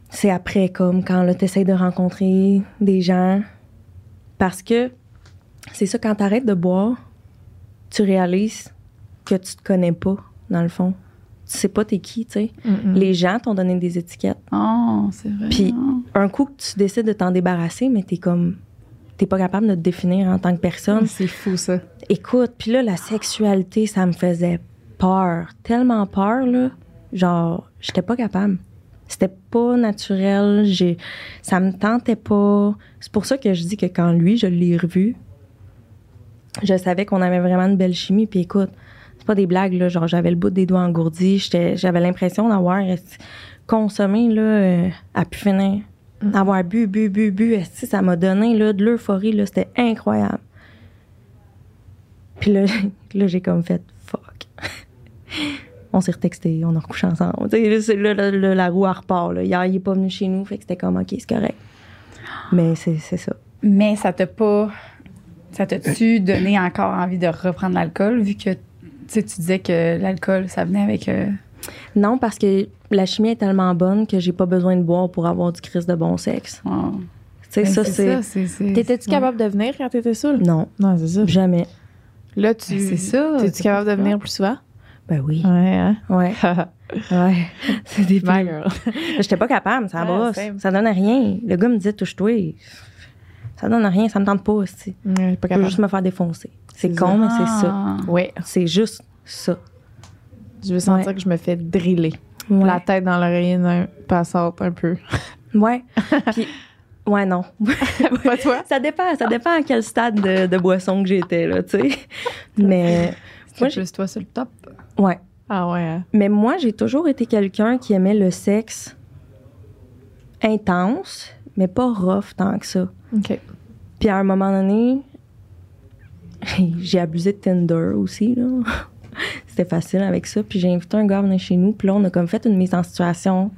C'est après, comme quand là, t'essayes de rencontrer des gens. Parce que c'est ça, quand t'arrêtes de boire, tu réalises que tu te connais pas, dans le fond. Tu sais pas t'es qui, tu sais. Les gens t'ont donné des étiquettes. Oh, c'est vrai. Puis- Ah. Un coup que tu décides de t'en débarrasser, mais t'es comme. T'es pas capable de te définir en tant que personne. C'est fou, ça. Écoute, puis là, la sexualité, ça me faisait peur. Tellement peur, là. Genre, j'étais pas capable. C'était pas naturel. J'ai, ça me tentait pas. C'est pour ça que je dis que quand lui, je l'ai revu, je savais qu'on avait vraiment une belle chimie. Puis écoute, c'est pas des blagues, là. Genre, j'avais le bout des doigts engourdis. J'avais l'impression d'avoir consommé, là, euh, à pu finir. Avoir bu, bu, bu, bu. esti, ça m'a donné, là, de l'euphorie, là. C'était incroyable. Puis là, *laughs* là j'ai comme fait fuck. *laughs* on s'est retexté, on a recouché ensemble. Tu sais, là, c'est- là, la roue repart. Là. Hier, il est pas venu chez nous, fait que c'était comme ok, c'est correct. *gasps* Mais c'est c'est ça. Mais ça t'a pas. Ça t'a-tu donné encore envie de reprendre l'alcool, vu que tu sais, tu disais que l'alcool, ça venait avec. euh, Non, parce que la chimie est tellement bonne que j'ai pas besoin de boire pour avoir du crise de bon sexe. Tu sais, Ben, ça, c'est. ça, c'est. c'est- T'étais-tu capable de venir quand t'étais saoul? Non, Non, c'est ça. jamais. Là, tu. Ben, c'est ça. T'es-tu capable de venir plus souvent? Ben oui. Ouais, hein? Ouais. *laughs* Ouais. C'est des. *laughs* J'étais pas capable, ça Ouais, brosse. Ça donne rien. Le gars me disait touche-toi. Ça donne rien, ça me tente pas aussi. Pas Je veux juste me faire défoncer. C'est con, mais c'est ça. Ah. Ouais. C'est juste ça. Je veux sentir Ouais. que je me fais driller. Ouais. La tête dans l'oreiller d'un passante un peu. *laughs* Ouais. Puis, ouais, non. *laughs* Pas toi? ça dépend, ça dépend à quel stade de, de boisson que j'étais, là, tu sais. *laughs* Mais, C'est Moi, plus toi sur le top. ouais. Ah ouais. hein? Mais moi, j'ai toujours été quelqu'un qui aimait le sexe intense, mais pas rough tant que ça. OK. Puis à un moment donné, *laughs* j'ai abusé de Tinder aussi, là. *laughs* C'était facile avec ça. Puis j'ai invité un gars à venir chez nous. Puis là, on a comme fait une mise en situation.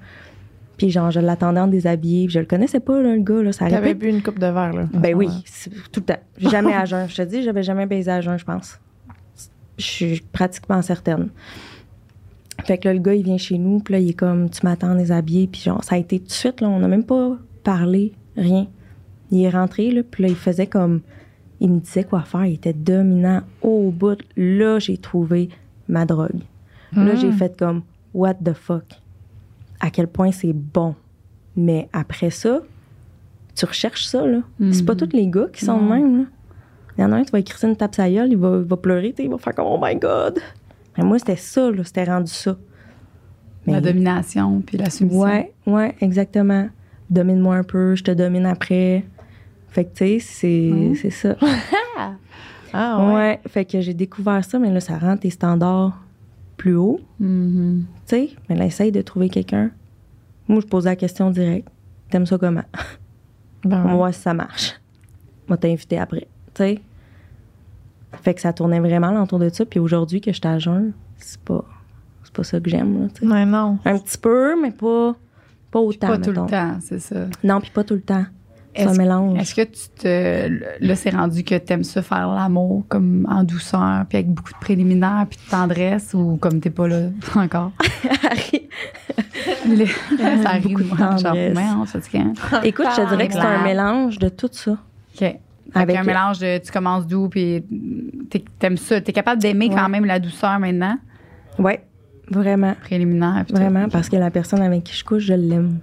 Puis genre, je l'attendais en déshabillé. Puis je le connaissais pas, là, le gars, là. Ça T'avais bu une coupe de verre, là. Ben oui, tout le temps. Jamais à jeun. Je te dis, j'avais jamais baisé à jeun, je pense. Je suis pratiquement certaine. Fait que là, le gars, il vient chez nous, puis là, il est comme, tu m'attends déshabillé, puis genre, ça a été tout de suite, là, on n'a même pas parlé, rien. Il est rentré, là, puis là, il faisait comme, il me disait quoi faire, il était dominant au bout. Là, j'ai trouvé ma drogue. Là, Hmm. j'ai fait comme, what the fuck? À quel point c'est bon? Mais après ça, tu recherches ça, là. C'est pas Mhm. tous les gars qui sont de même, là. Il y en a un, tu vas écrire une tape sa gueule, il va, il va pleurer, il va faire comme, oh my god. Mais moi, c'était ça, là, c'était rendu ça. La domination, puis la soumission. Ouais, ouais, exactement. Domine-moi un peu, je te domine après. Fait que, tu sais, c'est Mhm. c'est ça. *laughs* Ah ouais. ouais. fait que j'ai découvert ça, mais là, ça rend tes standards plus hauts, Mhm. tu sais. Mais là, essaye de trouver quelqu'un. Moi, je posais la question directe. T'aimes ça comment? Ben ouais. si ça marche. Moi, t'inviter après, tu sais. Fait que ça tournait vraiment l'entour de ça. Puis aujourd'hui, que je suis à jeun, c'est pas, c'est pas ça que j'aime, là, non. Un petit peu, mais pas, pas autant, Pas tout le temps, c'est ça. Non, puis pas tout le temps. C'est un Est-ce- mélange. Est-ce que tu te. Là, c'est rendu que t'aimes ça faire l'amour comme en douceur, puis avec beaucoup de préliminaires, puis de tendresse, ou comme t'es pas là *laughs* encore? *laughs* Les- *laughs* ça arrive, Beaucoup de moi, genre, tendresse. merde, fatiguant. Écoute, je te dirais que c'est un mélange de tout ça. OK. Avec Avec- un mélange de tu commences doux, puis t'aimes ça. T'es capable d'aimer quand même la douceur maintenant, Ouais, vraiment. préliminaire. Vraiment, parce que la personne avec qui je couche, je l'aime.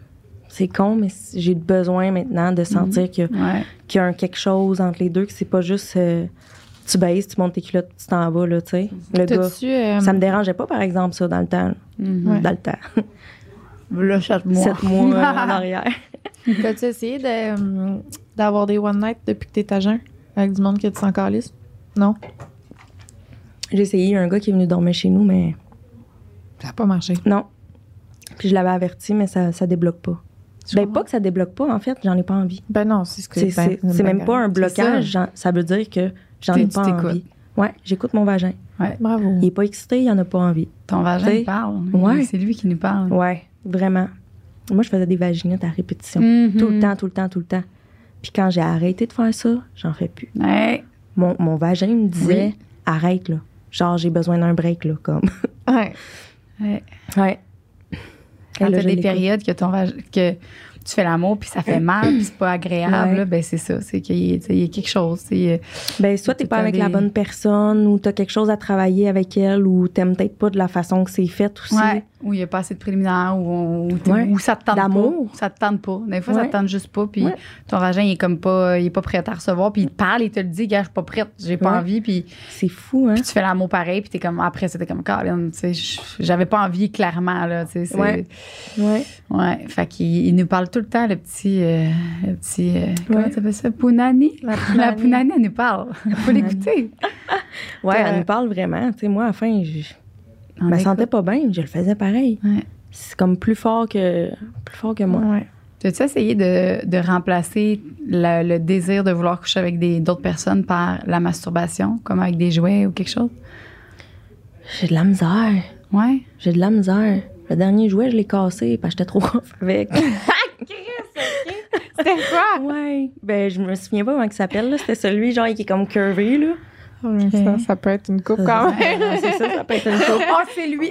C'est con, mais j'ai besoin maintenant de sentir qu'il y, a- Ouais. qu'il y a un quelque chose entre les deux, que c'est pas juste euh, tu baisses, tu montes tes culottes, tu t'en vas, là, tu sais. Le gars. Euh, Ça me dérangeait pas, par exemple, ça, dans le temps. Mhm. Dans le temps. *laughs* Là. Sept mois euh, en *laughs* arrière. T'as-tu essayé de, euh, d'avoir des one night depuis que t'es à jeun? Avec du monde que tu s'en calisses? Non? J'ai essayé, il y a un gars qui est venu dormir chez nous, mais Ça n'a pas marché. non. Puis je l'avais averti, mais ça, ça débloque pas. Je Ben, pas que ça débloque pas, en fait, j'en ai pas envie. Ben non, c'est ce que C'est ben, c'est même pas un blocage, j'en- ça. veut dire que j'en ai pas envie. Ouais, j'écoute mon vagin. Ouais. Bravo. Il est pas excité, il en a pas envie. Ton vagin il parle. ouais. C'est lui qui nous parle. Ouais, vraiment. Moi, je faisais des vaginettes à répétition. Mhm. Tout le temps, tout le temps, tout le temps. Puis quand j'ai arrêté de faire ça, j'en fais plus. Ouais. Mon, mon vagin me disait Oui. arrête là. Genre, j'ai besoin d'un break là, comme. Ouais. ouais. Ouais. Quand je des périodes que, ton vag- que tu fais l'amour puis ça fait mal puis c'est pas agréable, Ouais. là, ben c'est ça. C'est qu'il y, tu y a quelque chose. tu sais, Ben, soit t'es pas avec la bonne personne, ou t'as quelque chose à travailler avec elle, ou t'aimes peut-être pas de la façon que c'est fait aussi. Ouais. Où il n'y a pas assez de préliminaires, où, on- où, t'es- Ouais. où ça te tente D'amour. pas. Ça te tente pas. Des fois, ça te tente juste pas. Puis Ouais. ton vagin, il est comme pas, il est pas prêt à te recevoir. Puis il te parle, il te le dit, gars, je suis pas prête, j'ai pas envie. Puis, C'est fou, hein? puis tu fais l'amour pareil. Puis t'es comme, après, c'était comme, Colin, tu sais, j- j'avais pas envie, clairement, là. tu sais, Ouais. Ouais. Ouais. Fait qu'il il nous parle tout le temps, le petit, euh, le petit, euh, comment t'appelles ça? Pounani? La La Pounani. Pounani, elle nous parle. Il *laughs* faut l'écouter. Ouais, elle nous parle vraiment. Tu sais, moi, à la fin, je On me sentais pas bien, je le faisais pareil. Ouais. C'est comme plus fort que, plus fort que moi. Ouais. As-tu essayé de, de remplacer le, le désir de vouloir coucher avec d'autres personnes par la masturbation, comme avec des jouets ou quelque chose? J'ai de la misère. Ouais. J'ai de la misère. Le dernier jouet, je l'ai cassé parce que j'étais trop rough *laughs* avec. *laughs* C'était quoi? ouais. Ben, je me souviens pas comment il s'appelle. C'était celui, genre, qui est comme curvé, là. Ça, ça peut être une coupe quand même. C'est ça, ça peut être une coupe. Oh, c'est lui!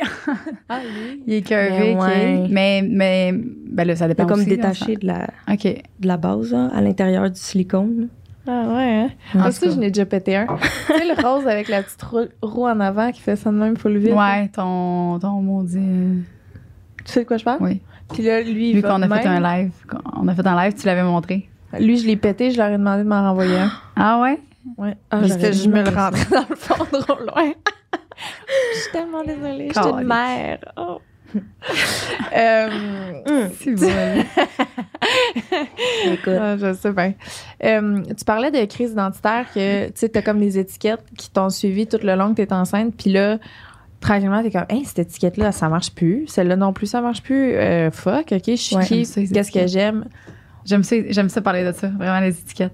Ah, lui. Il est curvé, Ben. Mais, mais, ben là, ça dépend C'est comme aussi, là, détaché de la, de la base, à l'intérieur du silicone. Ah ouais, hein? En Ah, cas. je n'ai déjà pété un. tu sais, le rose avec la petite roue, roue en avant qui fait ça de même, faut le vide. Ouais, ton, ton maudit... euh, Tu sais de quoi je parle? Oui. Puis là, lui, il Lui, qu'on a fait un live. On a fait un live, tu l'avais montré. Lui, je l'ai pété, je leur ai demandé de m'en renvoyer un. Ah ouais? Ouais. Ah, Parce que je me le rentrais dans le fond *laughs* trop loin. je suis tellement désolée. J'étais une mère. Oh. *laughs* Euh, *laughs* C'est bon. Écoute. ah, je sais bien. Euh, tu parlais de crise identitaire que tu sais, t'as comme des étiquettes qui t'ont suivi tout le long que t'es enceinte, puis là, tranquillement, t'es comme, hey, cette étiquette-là, ça marche plus. Celle-là non plus, ça marche plus. Euh, fuck, ok, je suis Ouais, qui? Qu'est-ce que j'aime? J'aime ça, j'aime ça parler de ça. Vraiment, les étiquettes.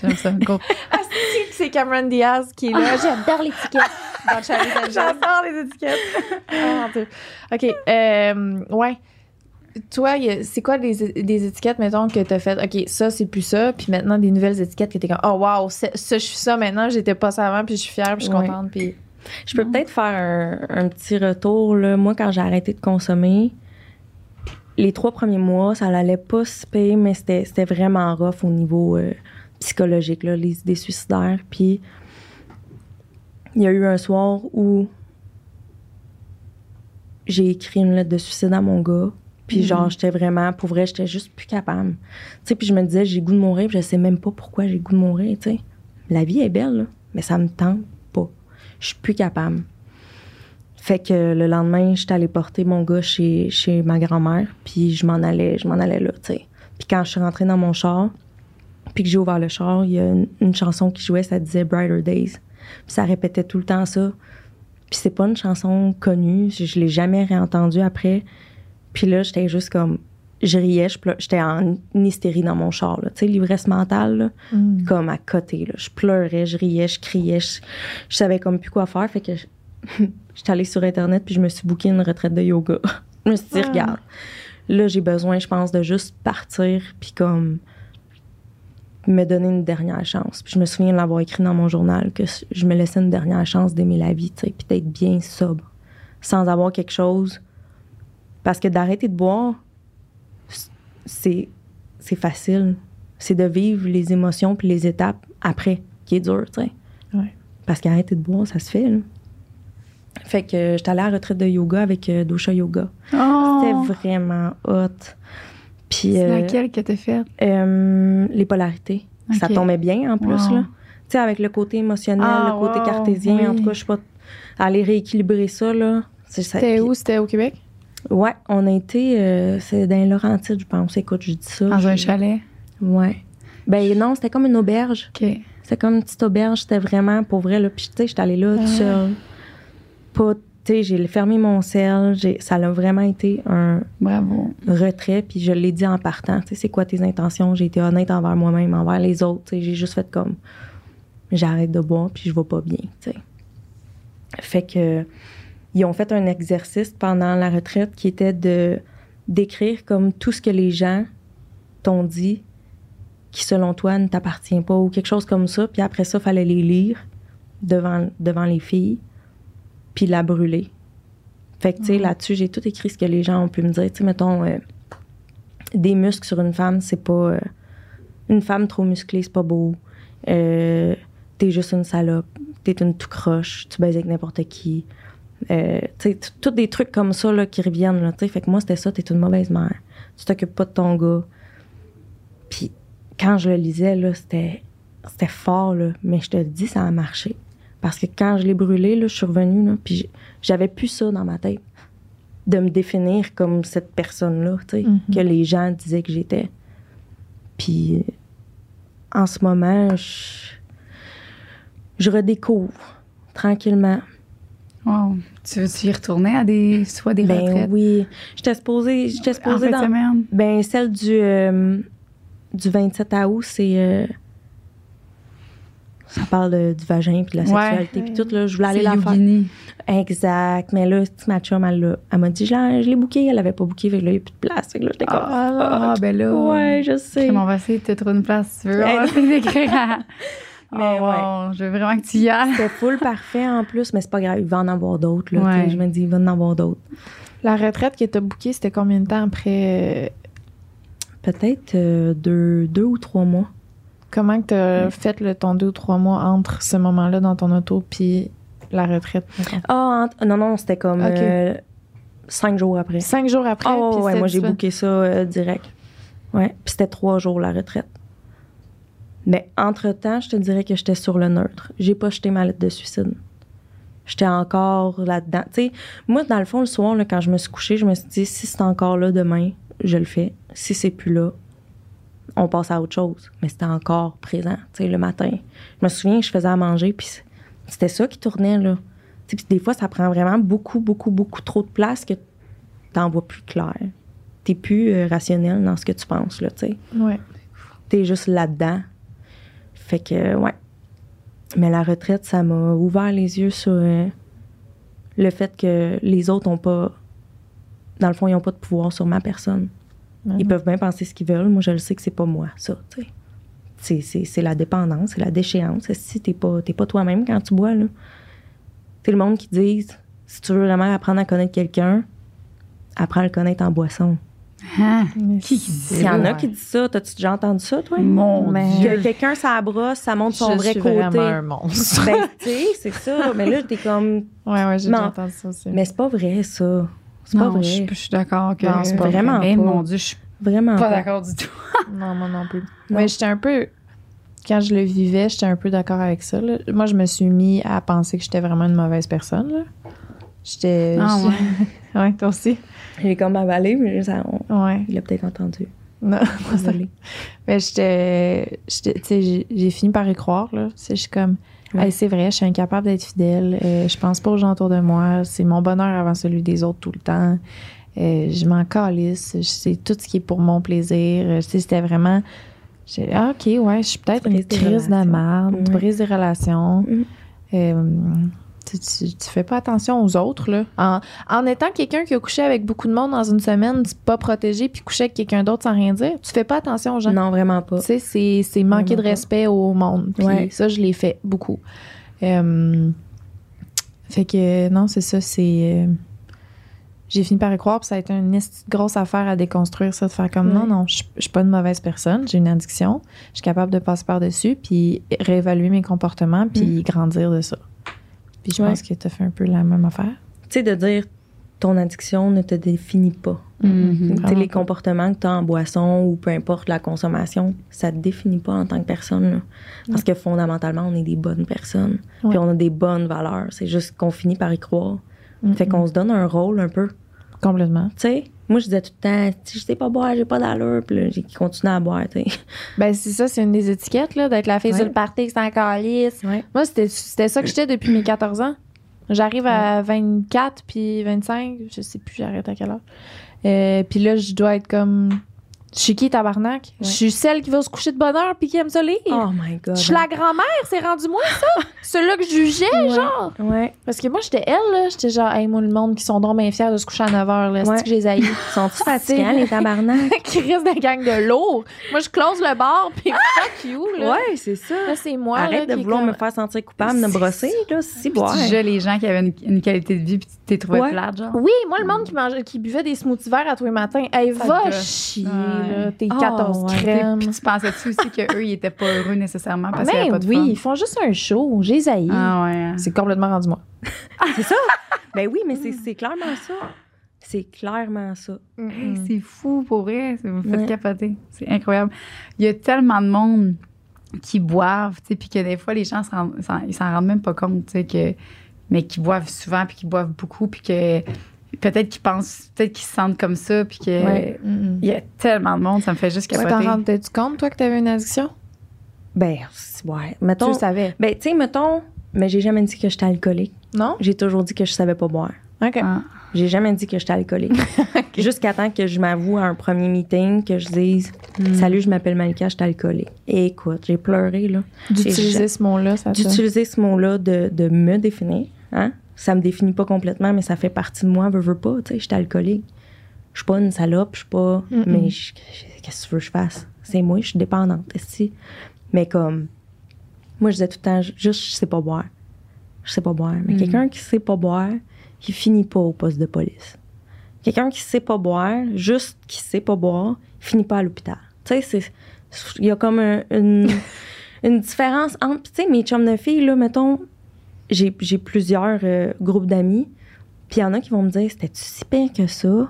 J'aime ça. Go. *laughs* Ah, c'est- c'est Cameron Diaz qui est là. J'adore l'étiquette. J'adore les étiquettes. Oh. OK. euh, ouais. Toi, c'est quoi des, des étiquettes, mettons, que t'as fait, OK, ça, c'est plus ça, puis maintenant, des nouvelles étiquettes que t'es comme, oh, wow, ça, ça, je suis ça maintenant, j'étais pas ça avant, puis je suis fière, puis je suis Ouais. contente, puis. Je peux peut-être faire un, un petit retour. Là. Moi, quand j'ai arrêté de consommer, les trois premiers mois, ça allait pas se payer, mais c'était c'était vraiment rough au niveau euh, psychologique, là, les idées suicidaires. Puis, il y a eu un soir où j'ai écrit une lettre de suicide à mon gars. Puis, genre, j'étais vraiment, pour vrai, j'étais juste plus capable. Tu sais, puis je me disais, j'ai goût de mourir, puis je sais même pas pourquoi j'ai goût de mourir, tu sais. La vie est belle, là, mais ça me tente pas. Je suis plus capable. Fait que le lendemain, j'étais allée porter mon gars chez, chez ma grand-mère, puis je m'en allais, je m'en allais là, tu sais. Puis quand je suis rentrée dans mon char, puis que j'ai ouvert le char, il y a une, une chanson qui jouait, ça disait Brighter Days. Puis ça répétait tout le temps ça. Puis c'est pas une chanson connue, je, je l'ai jamais réentendue après. Puis là, j'étais juste comme je riais, j'étais en hystérie dans mon char. Tu sais, l'ivresse mentale, là comme à côté. Là. Je pleurais, je riais, je criais, je, je savais comme plus quoi faire. Fait que je- *laughs* j'étais allée sur Internet puis je me suis booké une retraite de yoga. *laughs* je me suis dit, Ah. regarde, là, j'ai besoin, je pense, de juste partir puis comme me donner une dernière chance. Puis je me souviens de l'avoir écrit dans mon journal que je me laissais une dernière chance d'aimer la vie, tu sais, puis d'être bien sobre, sans avoir quelque chose. Parce que d'arrêter de boire, c'est c'est facile. C'est de vivre les émotions puis les étapes après qui est dur, tu sais. Ouais. Parce qu'arrêter de boire, ça se fait, là. Fait que j'étais allée à la retraite de yoga avec euh, Dosha Yoga. Oh, C'était vraiment hot. Puis c'est euh, laquelle que t'as faite? euh, les polarités. Ça tombait bien en plus, Wow. là. Tu sais, avec le côté émotionnel, Ah, le côté wow, cartésien, en oui. tout cas, je sais pas, aller rééquilibrer ça, là. C'est ça. C'était où? C'était au Québec? Ouais, on a été, euh, c'est dans les Laurentides, je pense. Écoute, je dis ça. Dans un chalet? Ouais. Ben non, c'était comme une auberge. OK. C'était comme une petite auberge. C'était vraiment pour vrai. Là. Puis, tu sais, j'étais allée là Ah. toute seule. Pas, tu sais, j'ai fermé mon sel. Ça a vraiment été un Bravo. retrait. Puis, je l'ai dit en partant. Tu sais, c'est quoi tes intentions? J'ai été honnête envers moi-même, envers les autres. J'ai juste fait comme j'arrête de boire, puis je vais pas bien. Fait que. Ils ont fait un exercice pendant la retraite qui était de d'écrire comme tout ce que les gens t'ont dit qui, selon toi, ne t'appartient pas ou quelque chose comme ça. Puis après ça, fallait les lire devant, devant les filles, puis la brûler. Fait que, tu sais, là-dessus, j'ai tout écrit ce que les gens ont pu me dire. Tu sais, mettons, euh, des muscles sur une femme, c'est pas. euh, une femme trop musclée, c'est pas beau. Euh, t'es juste une salope. T'es une tout croche. Tu baises avec n'importe qui. Tu sais, tous des trucs comme ça là, qui reviennent. Là, tu sais. fait que moi, c'était ça. T'es une mauvaise mère. Tu t'occupes pas de ton gars. Puis quand je le lisais, là, c'était, c'était fort, là. Mais je te le dis, ça a marché. Parce que quand je l'ai brûlé, là, je suis revenue, là, puis j'avais plus ça dans ma tête. De me définir comme cette personne-là, tu sais, Mhm. que les gens disaient que j'étais. Puis en ce moment, je, je redécouvre tranquillement. Wow. Tu veux-tu y retourner à des, soit des Ben retraites? oui, j'étais supposée, j'étais En supposée fin de dans... Ben, celle du, euh, du 27 août, c'est. euh, ça parle de- du vagin puis de la sexualité puis tout. Là, je voulais aller la faire. Exact. Mais là, ma chum, elle, m'a dit, je l'ai, booké. Elle avait pas booké, fait que là, il n'y a plus de place. Fait que là, j'étais comme. Ah, ben là. Ouais, je sais. On va essayer de te trouver une place si tu veux. On va essayer d'écrire à. *laughs* *laughs* Mais oh, wow, Je veux vraiment que tu y ailles. C'était full parfait en plus, mais c'est pas grave, il va en avoir d'autres. Là, Ouais. tu Je me dis, il va en avoir d'autres. La retraite que t'as bookée, c'était combien de temps après? euh, Peut-être euh, deux, deux ou trois mois. Comment que t'as fait le, ton deux ou trois mois entre ce moment-là dans ton auto puis la retraite? Ah, entre- non, non, c'était comme euh, cinq jours après. Cinq jours après? Ah ouais, puis ouais, c'était moi j'ai booké ça euh, direct. Ouais, puis c'était trois jours la retraite. Mais entre-temps, je te dirais que j'étais sur le neutre. J'ai pas jeté ma lettre de suicide. J'étais encore là-dedans. Tu sais, moi, dans le fond, le soir, là, quand je me suis couchée, je me suis dit, si c'est encore là demain, je le fais. Si c'est plus là, on passe à autre chose. Mais c'était encore présent, tu sais, le matin. Je me souviens que je faisais à manger, puis c'était ça qui tournait, là. Tu sais, puis des fois, ça prend vraiment beaucoup, beaucoup, beaucoup trop de place que t'en vois plus clair. T'es plus euh, rationnel dans ce que tu penses, là, tu sais. Ouais. T'es juste là-dedans. Fait que, ouais. Mais la retraite, ça m'a ouvert les yeux sur euh, le fait que les autres ont pas. Dans le fond, ils ont pas de pouvoir sur ma personne. Ils Mhm. peuvent bien penser ce qu'ils veulent. Moi, je le sais que c'est pas moi, ça. C'est- C'est c'est la dépendance, c'est la déchéance. Si t'es pas, t'es pas toi-même quand tu bois, là? C'est le monde qui dit si tu veux vraiment apprendre à connaître quelqu'un, apprends à le connaître en boisson. Mais Qui qui dit Il y en a qui disent ça. T'as-tu déjà entendu ça, toi? Mon Mais- Dieu. Que quelqu'un, ça brosse, ça montre son je vrai suis côté. vraiment un monstre. Ben, tu sais, c'est ça. Mais là, t'es comme. ouais, ouais, j'ai déjà entendu ça aussi. Mais c'est pas vrai, ça. C'est pas Non, vrai. je, je suis d'accord que. Non, c'est pas vraiment Eh, pas. mon Dieu, je suis Vraiment pas pas. d'accord du tout. *laughs* Non, moi non plus. Non. Mais j'étais un peu. Quand je le vivais, j'étais un peu d'accord avec ça. là. Moi, je me suis mis à penser que j'étais vraiment une mauvaise personne. là. J'étais. Ah, j'étais- *laughs* ouais, toi aussi. J'ai comme avalé, mais ça, on- Ouais. il a peut-être entendu. Non, *laughs* Désolée. Mais j'étais. j'étais- Tu sais, j'ai- j'ai fini par y croire, là. Tu sais, Je suis comme. Ouais. Hey, c'est vrai, je suis incapable d'être fidèle. euh, je pense pas aux gens autour de moi. C'est mon bonheur avant celui des autres tout le temps. Euh, je m'en calisse. C'est tout ce qui est pour mon plaisir. Euh, sais, c'était vraiment. j'ai- Ah, OK, ouais, je suis peut-être une crise de merde. Brises des relations. Mm. Euh, tu, tu, tu fais pas attention aux autres, là. En, en étant quelqu'un qui a couché avec beaucoup de monde dans une semaine, pas protégé, puis couché avec quelqu'un d'autre sans rien dire, tu fais pas attention aux gens. Non, vraiment pas. Tu sais, c'est, c'est manquer de pas. respect au monde. Puis Ouais. ça, je l'ai fait beaucoup. Euh, fait que, non, c'est ça, c'est... euh, j'ai fini par y croire, puis ça a été une grosse affaire à déconstruire, ça, de faire comme, Ouais. non, non, je je suis pas une mauvaise personne, j'ai une addiction, je suis capable de passer par-dessus, puis réévaluer mes comportements, puis grandir de ça. Puis je Ouais. pense que tu as fait un peu la même affaire. Tu sais, de dire ton addiction ne te définit pas. Mhm. Tu sais, Vraiment les comportements que tu as en boisson ou peu importe la consommation, ça te définit pas en tant que personne. là. Parce que fondamentalement, on est des bonnes personnes. Ouais. Puis on a des bonnes valeurs. C'est juste qu'on finit par y croire. Fait qu'on se donne un rôle un peu. Complètement. Tu sais, moi, je disais tout le temps, si je sais pas boire, j'ai pas d'allure. Puis là, j'ai continué à boire, tu sais. *laughs* Ben, c'est ça, c'est une des étiquettes, là, d'être la fille Ouais. sur le party qui s'en calisse. Ouais. Moi, c'était c'était ça que j'étais depuis mes 14 ans. J'arrive à 24 puis 25, je sais plus, j'arrête à quelle heure. Euh, puis là, je dois être comme Je suis qui, tabarnak? Je suis celle qui va se coucher de bonne heure puis qui aime ça lire. Oh my God. Je suis la grand-mère, c'est rendu moi, ça? *laughs* Celui-là que je jugeais, Ouais. genre. Ouais. Parce que moi, j'étais elle, là. J'étais genre, hey, moi, le monde qui sont donc bien fiers de se coucher à 9 h, là. Ouais. C'est que je les haïs? *laughs* Sont-tu fatigants, les tabarnak? qui *laughs* reste des gangs de lourds. Moi, je close le bar, puis fuck you, là. ouais, c'est ça. Là, c'est moi. Arrête là, de qui est vouloir comme- me faire sentir coupable de me brosser, là, si ouais. tu jugeais les gens qui avaient une, une qualité de vie puis tu t'es trouvé Ouais. plate, genre. Oui, moi, le monde qui mangeait, qui buvait des smoothies verts à tous les matins, hey, va chier, Ouais. Là. Tes Oh, 14 ouais. crèmes. Puis tu pensais-tu aussi qu'eux, ils étaient pas heureux nécessairement parce qu'il n'y Mais avait pas de oui, fun? ils font juste un show. J'ai. Ah ouais. C'est complètement rendu moi. C'est ça? *laughs* ben oui, mais c'est c'est clairement ça. C'est clairement ça. Hey, C'est fou pour vrai, vous faites Ouais. capoter. C'est incroyable. Il y a tellement de monde qui boivent, tu sais, puis que des fois les gens se rendent- s'en- ils s'en rendent même pas compte, tu sais, que mais qui boivent souvent puis qui boivent beaucoup puis que peut-être qu'ils pensent, peut-être qu'ils se sentent comme ça puis que Ouais. il y a tellement de monde, ça me fait juste Ouais, T'en capoter. rendais-tu compte, toi, que t'avais une addiction? Ben, c'est- ouais. Tu Mettons. le savais. Ben, tu sais, mettons, mais j'ai jamais dit que j'étais alcoolique. Non? J'ai toujours dit que je savais pas boire. OK. Ah. J'ai jamais dit que j'étais alcoolique. *laughs* Jusqu'à temps que je m'avoue à un premier meeting, que je dise Salut, je m'appelle Malika, je suis alcoolique. Et écoute, j'ai pleuré, là. D'utiliser ce mot-là, ça te... D'utiliser ce mot-là, de, de me définir. Hein? Ça me définit pas complètement, mais ça fait partie de moi, veux, veux pas. Tu sais, je suis alcoolique. Je suis pas une salope, je suis pas. Mais qu'est-ce que tu veux que je fasse? C'est moi, je suis dépendante. Mais comme. Moi, je disais tout le temps, juste, je sais pas boire. Je sais pas boire. Mais Mm. quelqu'un qui sait pas boire, qui finit pas au poste de police. Quelqu'un qui sait pas boire, juste qui sait pas boire, il finit pas à l'hôpital. Tu sais, c'est- il y a comme un- une, *laughs* une différence entre. Tu sais, mes chums de filles, là, mettons, j'ai j'ai plusieurs euh, groupes d'amis, puis il y en a qui vont me dire C'était-tu si pire que ça?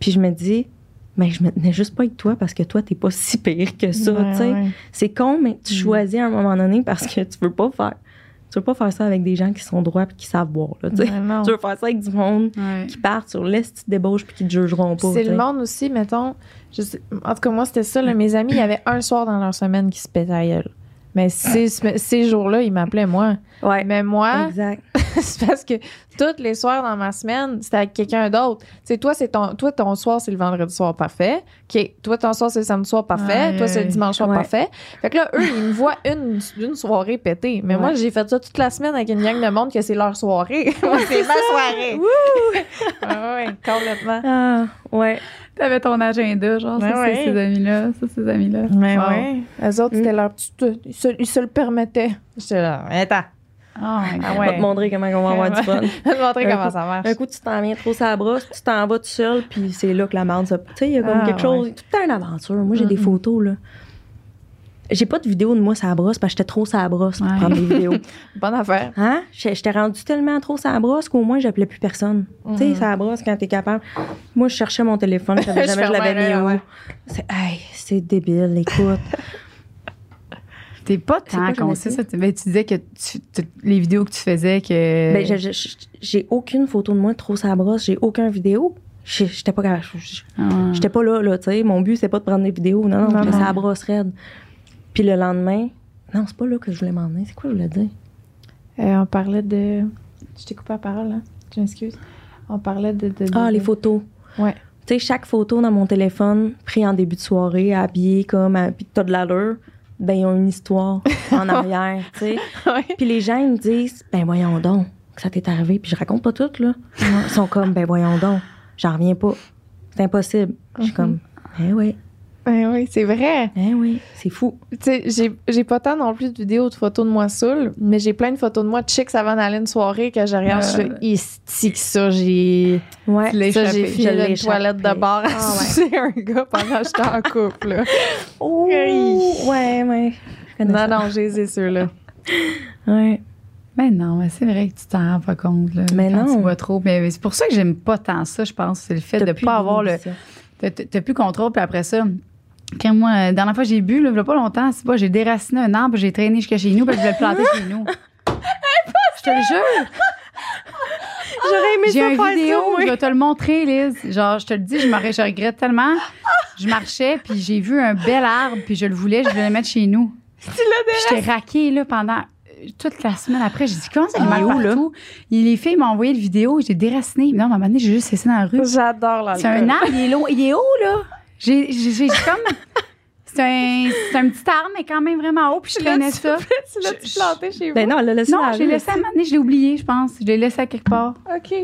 Puis je me dis Mais je me tenais juste pas avec toi parce que toi, t'es pas si pire que ça. Ouais, ouais. C'est con, mais tu choisis à un moment donné parce que tu veux pas faire. Tu veux pas faire ça avec des gens qui sont droits et qui savent boire. Là, tu. Ouais, veux faire ça avec du monde qui partent sur l'est débauche puis qui te jugeront pas. C'est le monde aussi, mettons. Je sais- en tout cas, moi, c'était ça. là, mes amis, il y avait un soir dans leur semaine qui se gueule. Mais ces, ces jours-là, ils m'appelaient moi. Ouais. Mais moi, *laughs* c'est parce que tous les soirs dans ma semaine, c'était avec quelqu'un d'autre. Tu sais, toi, c'est ton, toi, ton soir, c'est le vendredi soir parfait. OK, toi, ton soir, c'est le samedi soir parfait. Ouais, toi, c'est le dimanche soir Ouais. parfait. Fait que là, eux, ils me voient une, une soirée pétée. Mais moi, j'ai fait ça toute la semaine avec une gang de monde que c'est leur soirée. *laughs* Moi, c'est ma soirée. ouais, *laughs* ouais, complètement. Ah, ouais. T'avais ton agenda, genre, Ouais, ça, ouais. c'est ces amis-là, ça, ces amis-là. Mais Wow. ouais. Eux autres, c'était Mm. leur petit. Ils se, ils se le permettaient. J'étais là, attends. Oh my God. Ah On va te montrer comment on va avoir du fun. *laughs* Je vais te montrer Un comment coup- ça marche. Un coup, tu t'en viens trop sur la brosse, tu t'en vas tout seul, puis c'est là que la merde se. Tu sais, il y a comme Ah, quelque chose. ouais. Tout le temps une aventure. Moi, j'ai des photos, là. J'ai pas de vidéo de moi la brosse parce que j'étais trop la brosse pour Ouais. prendre des vidéos. *laughs* Bonne affaire. Hein? J'étais rendue tellement trop la brosse qu'au moins, j'appelais plus personne. Tu sais, sur la brosse, quand t'es capable. Moi, je cherchais mon téléphone, je savais *laughs* Je jamais je l'avais fermais, mis où. ouais. C'est, hey, c'est débile, écoute. *laughs* T'es pas tant conscient, ça? Tu- ben, tu disais que tu- tu- les vidéos que tu faisais, que. Ben, je- je- je- j'ai aucune photo de moi trop la brosse, j'ai aucune vidéo. J'étais pas je- Ah. J'étais pas là, là, tu sais. Mon but, c'est pas de prendre des vidéos. Non, non, Non, non. la brosse raide. Puis le lendemain, non, c'est pas là que je voulais m'emmener. C'est quoi je voulais dire? Euh, on parlait de. Je t'ai coupé la parole, là. Je m'excuse. On parlait de. de- de- Ah, les photos. Ouais. Tu sais, chaque photo dans mon téléphone, pris en début de soirée, habillé comme, à- puis t'as de l'allure, ben, ils ont une histoire en *laughs* arrière, tu sais. Ouais. Puis les gens, ils me disent, ben, voyons donc, que ça t'est arrivé. Puis je raconte pas tout, là. Ils sont comme, ben, voyons donc, j'en reviens pas. C'est impossible. Je suis Mhm. comme, eh oui, Ben oui, c'est vrai. eh oui, c'est fou. Tu sais, j'ai- j'ai pas tant non plus de vidéos de photos de moi saoule, mais j'ai plein de photos de moi de chicks avant d'aller une soirée que je regarde. Je Isti que ça, j'ai. Ouais. Tu Ça, j'ai fini une toilette de bar à Ah ouais. *laughs* un gars pendant que j'étais en couple. là. *laughs* Oh, ouais, ouais. Non, ça. non, j'ai ceux-là. Ouais. Ben non, mais c'est vrai que tu t'en rends pas compte. Là, Mais quand non. Tu vois trop. Mais c'est pour ça que j'aime pas tant ça, je pense. C'est le fait de pas avoir le. t'as plus contrôle, puis après ça. Quand moi, la dernière fois j'ai bu, là, il y a pas longtemps, c'est pas, j'ai déraciné un arbre, j'ai traîné jusqu'à chez nous, puis je voulais le planter chez nous. Je te le jure. J'aurais aimé J'ai une faire vidéo, ça, je vais te le montrer, Liz. Genre, je te le dis, je, je regrette tellement. Je marchais, puis j'ai vu un bel arbre, puis je le voulais, je voulais le mettre chez nous. Tu l'as J'étais raquée là, pendant euh, toute la semaine après. J'ai dit, comment ça, il Il est où, là? Et les filles m'ont envoyé le vidéo, j'ai déraciné. Non, à un moment donné, j'ai juste laissé dans la rue. J'adore l'alcool. C'est un arbre, il est, long, il est haut, là. J'ai j'ai- j'ai comme. *laughs* C'est un, c'est un petit arbre, mais quand même vraiment haut, puis je traînais ça. Tu l'as-tu planté chez vous? Ben non, elle l'a laissé Non, rue, laissé à un moment donné, je l'ai oublié, je pense. Je l'ai laissé à quelque part. OK.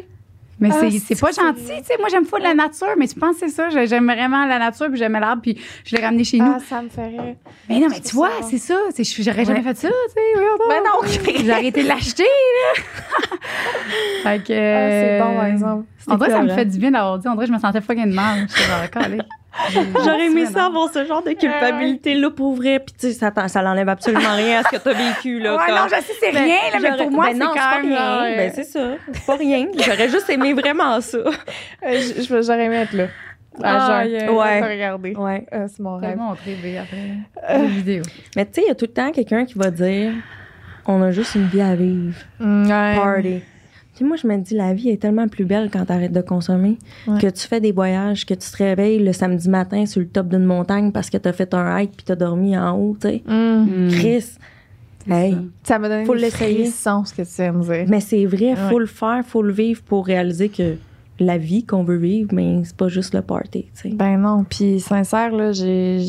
Mais Ah, c'est- c'est c'est pas gentil, tu sais. Moi, j'aime fou la nature, mais tu penses que c'est ça. J'ai- J'aime vraiment la nature, puis j'aimais l'arbre, puis je l'ai ramené chez nous. Ah, ça me ferait. mais non, mais tu vois, ça. c'est ça. C'est- J'aurais jamais fait ça, tu sais. donc. Ben non. J'ai arrêté de l'acheter, là. fait *laughs* que. Ah, c'est bon, par exemple. Dirait que ça me écœurant. fait du bien d'avoir dit. Dirait que je me sentais fucking mal. *laughs* J'aurais aimé ça avoir ce genre de culpabilité-là pour vrai. Puis tu sais, ça, ça l'enlève absolument rien à ce que t'as vécu, là. Ouais, comme- non, je sais, c'est Ben, rien, là, mais pour moi, ben c'est quand pas même. rien. genre, euh, Ben c'est ça. C'est pas rien. J'aurais juste aimé vraiment ça. *laughs* Euh, J'aurais aimé être là. Ah, yeah. Ouais. Te regarder. Ouais. Ah, c'est mon rêve. montré, B, après. La vidéo. Mais tu sais, il y a tout le temps quelqu'un qui va dire on a juste une vie à vivre. Mm, ouais. Party. Puis moi, je me dis, la vie est tellement plus belle quand t'arrêtes de consommer. Ouais. Que tu fais des voyages, que tu te réveilles le samedi matin sur le top d'une montagne parce que t'as fait un hike puis t'as dormi en haut, tu sais. Mm. Chris, hey. ça. M'a donné Faut l'essayer. ce que tu viens de dire. Mais c'est vrai, faut Ouais. le faire, faut le vivre pour réaliser que la vie qu'on veut vivre, mais c'est pas juste le party, tu sais. Ben non, puis sincère, là, j'ai,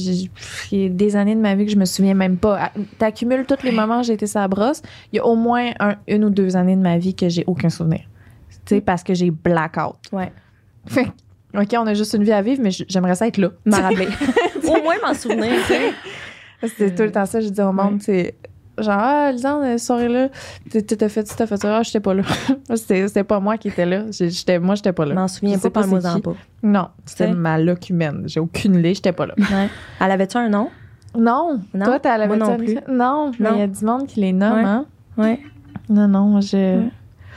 j'ai, des années de ma vie que je me souviens même pas. Ah, T'accumules tous les moments où j'ai été sa brosse. Il y a au moins un- une ou deux années de ma vie que j'ai aucun souvenir. Tu sais, parce que j'ai blackout. Ouais. Fait OK, on a juste une vie à vivre, mais j'aimerais ça être là. M'en *laughs* rappeler. Au moins m'en souvenir, tu sais. *laughs* C'était tout le temps ça, je dis au monde, c'est genre, ah, Lisanne, cette soirée-là, t'as t'as fait ça, t'as fait ça, ah, j'étais pas là. *laughs* c'était pas moi qui étais là. J'ai- J'étais, moi, j'étais pas Je là. m'en souviens Je pas, pas parle-moi-en c'est pas. Non, c'était ma locumène. J'ai aucune lait, j'étais pas là. Ouais. Elle avait-tu un nom? Non, Non, toi, t'as la moi non plus. Non, mais il y a du monde qui les nomme, Ouais. hein? Ouais. Non, non, moi, je. Ouais.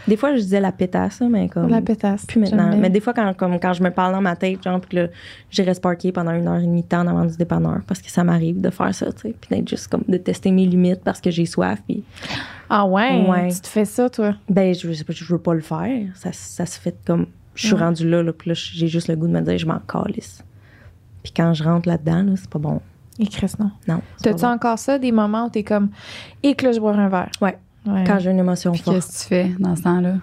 Des fois, je disais la pétasse, mais comme. La pétasse. Plus maintenant. Mais des fois, quand, comme, quand je me parle dans ma tête, genre, puis que là, j'irais se parker pendant une heure et demie de temps avant du dépanneur, parce que ça m'arrive de faire ça, tu sais, puis d'être juste comme de tester mes limites parce que j'ai soif, puis Ah ouais, Ouais. tu te fais ça, toi? ben, je, je, je veux pas le faire. Ça, ça se fait comme. Je suis Ouais. rendue là, là, puis là, j'ai juste le goût de me dire, je m'en calisse. Puis quand je rentre là-dedans, là, c'est pas bon. Et Chris, non. Non. T'as-tu bon. encore ça, des moments où t'es comme, et que là, je bois un verre? Ouais. Ouais. Quand j'ai une émotion Puis forte. qu'est-ce que tu fais dans ce temps-là?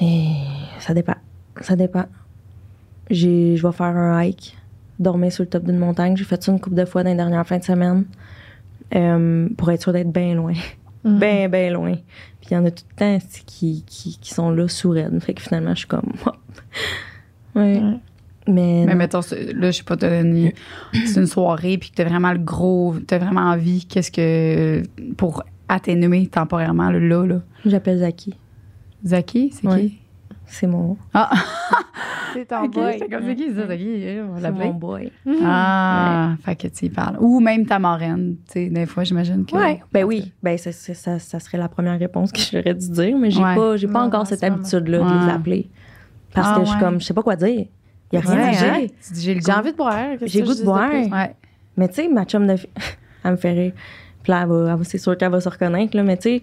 Et ça dépend. Ça dépend. J'ai, je vais faire un hike, dormir sur le top d'une montagne. J'ai fait ça une couple de fois dans les dernières fins de semaine euh, pour être sûr d'être bien loin. Mhm. *laughs* Bien, bien loin. Puis il y en a tout le temps qui, qui, qui sont là sous raide. Fait que finalement, je suis comme. *laughs* ouais. Ouais. Mais, Mais mettons, là, je sais pas, t'as une- c'est une soirée, puis que t'as vraiment le gros, t'as vraiment envie, qu'est-ce que. pour atténuer temporairement, le là, là. j'appelle Zaki. Zaki, c'est Ouais. qui? C'est mon, Ah, *laughs* C'est ton boy. c'est comme c'est qui, ça, Zaki? On c'est mon boy. Ah, fait que tu y parles. Ou même ta marraine, tu sais, des fois, j'imagine que. Ouais. Ben oui. Ben, c'est- c'est- ça, ça serait la première réponse que j'aurais dû dire, mais j'ai Ouais. pas, j'ai pas Non, encore en cette habitude-là de Ouais. les appeler. Parce Ah que je suis ouais. comme, je sais pas quoi dire. Il y a rien Ouais, à hein? dire. Tu dis, j'ai le J'ai envie de boire. qu'est-ce J'ai goût de boire. Ouais. Mais tu sais, ma chum de fille, *laughs* elle me fait rire. Puis là, c'est sûr qu'elle va se reconnaître, là, mais tu sais,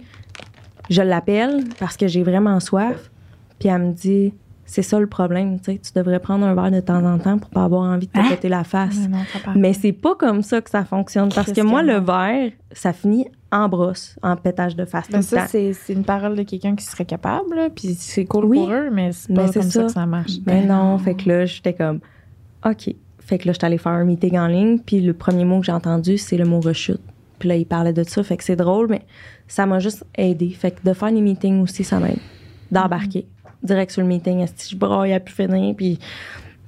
je l'appelle parce que j'ai vraiment soif. Puis elle me dit, c'est ça le problème, tu sais, tu devrais prendre un verre de temps en temps pour pas avoir envie de te Hein? péter la face. Mais non, c'est pas comme ça que ça fonctionne. Parce que moi, le verre, ça finit en brosse, en pétage de face Ben ça, c'est une parole de quelqu'un qui serait capable, là, puis c'est cool Oui. pour eux, mais c'est Mais pas comme ça. ça. que ça marche. Mais Ben non, non. fait que là, j'étais comme, OK. Fait que là, j'étais allée faire un meeting en ligne, puis le premier mot que j'ai entendu, c'est le mot rechute. Puis là, il parlait de ça, fait que c'est drôle, mais ça m'a juste aidé. Fait que de faire des meetings aussi, ça m'aide. D'embarquer. Direct sur le meeting, est-ce que je braille à plus finir, puis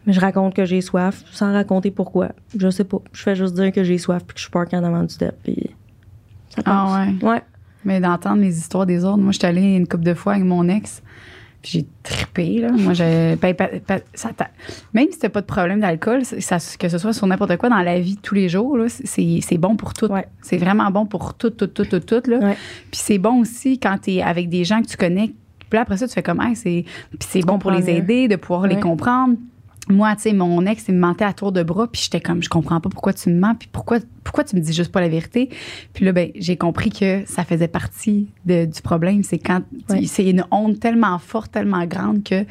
je raconte que j'ai soif, sans raconter pourquoi. Je sais pas. Je fais juste dire que j'ai soif, puis que je suis parkée en avant du step, puis ça passe. Ah ouais. Ouais. Mais d'entendre les histoires des autres. Moi, j'étais allée une couple de fois avec mon ex. J'ai trippé, là. Moi, j'ai. ben, pa- pa- ça t'a- même si t'as pas de problème d'alcool, ça, que ce soit sur n'importe quoi dans la vie de tous les jours, là, c'est c'est bon pour tout. Ouais. C'est vraiment bon pour tout, tout, tout, tout, tout, là. Ouais. Puis c'est bon aussi quand t'es avec des gens que tu connais. Puis là, après ça, tu fais comme, Hey, c'est. Puis c'est bon pour les mieux. aider, de pouvoir les comprendre. Moi, tu sais, mon ex, il me mentait à tour de bras, puis j'étais comme, je comprends pas pourquoi tu me mens, puis pourquoi, pourquoi tu me dis juste pas la vérité? Puis là, ben, j'ai compris que ça faisait partie de- du problème. C'est quand, Ouais. c'est une honte tellement forte, tellement grande que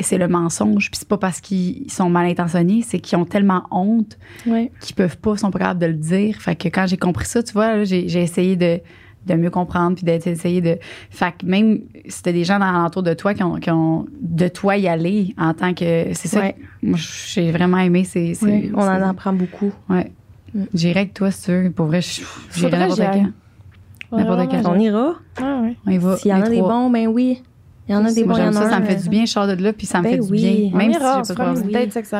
c'est le mensonge. Puis c'est pas parce qu'ils sont mal intentionnés, c'est qu'ils ont tellement honte Ouais. qu'ils peuvent pas, sont pas capables de le dire. Fait que quand j'ai compris ça, tu vois, j'ai essayé de de mieux comprendre, puis d'essayer de. Fait que même si t'as des gens dans l'entour de toi qui ont, qui ont de toi y aller en tant que. C'est ça. Ouais. Moi, j'ai vraiment aimé. C'est, c'est- Oui, on en apprend beaucoup. Ouais. Mm. J'irai avec toi, c'est sûr. Pour vrai, je- j'irai n'importe quand. N'importe quel. On ira. Ah, ouais. On y va. S'il y en a des bons, ben oui. Il y en a des bons, il y j'aime en a ça, ça me fait du bien. Je sors de là, puis ça me Ben fait du bien. Même si j'ai se pas une date sexe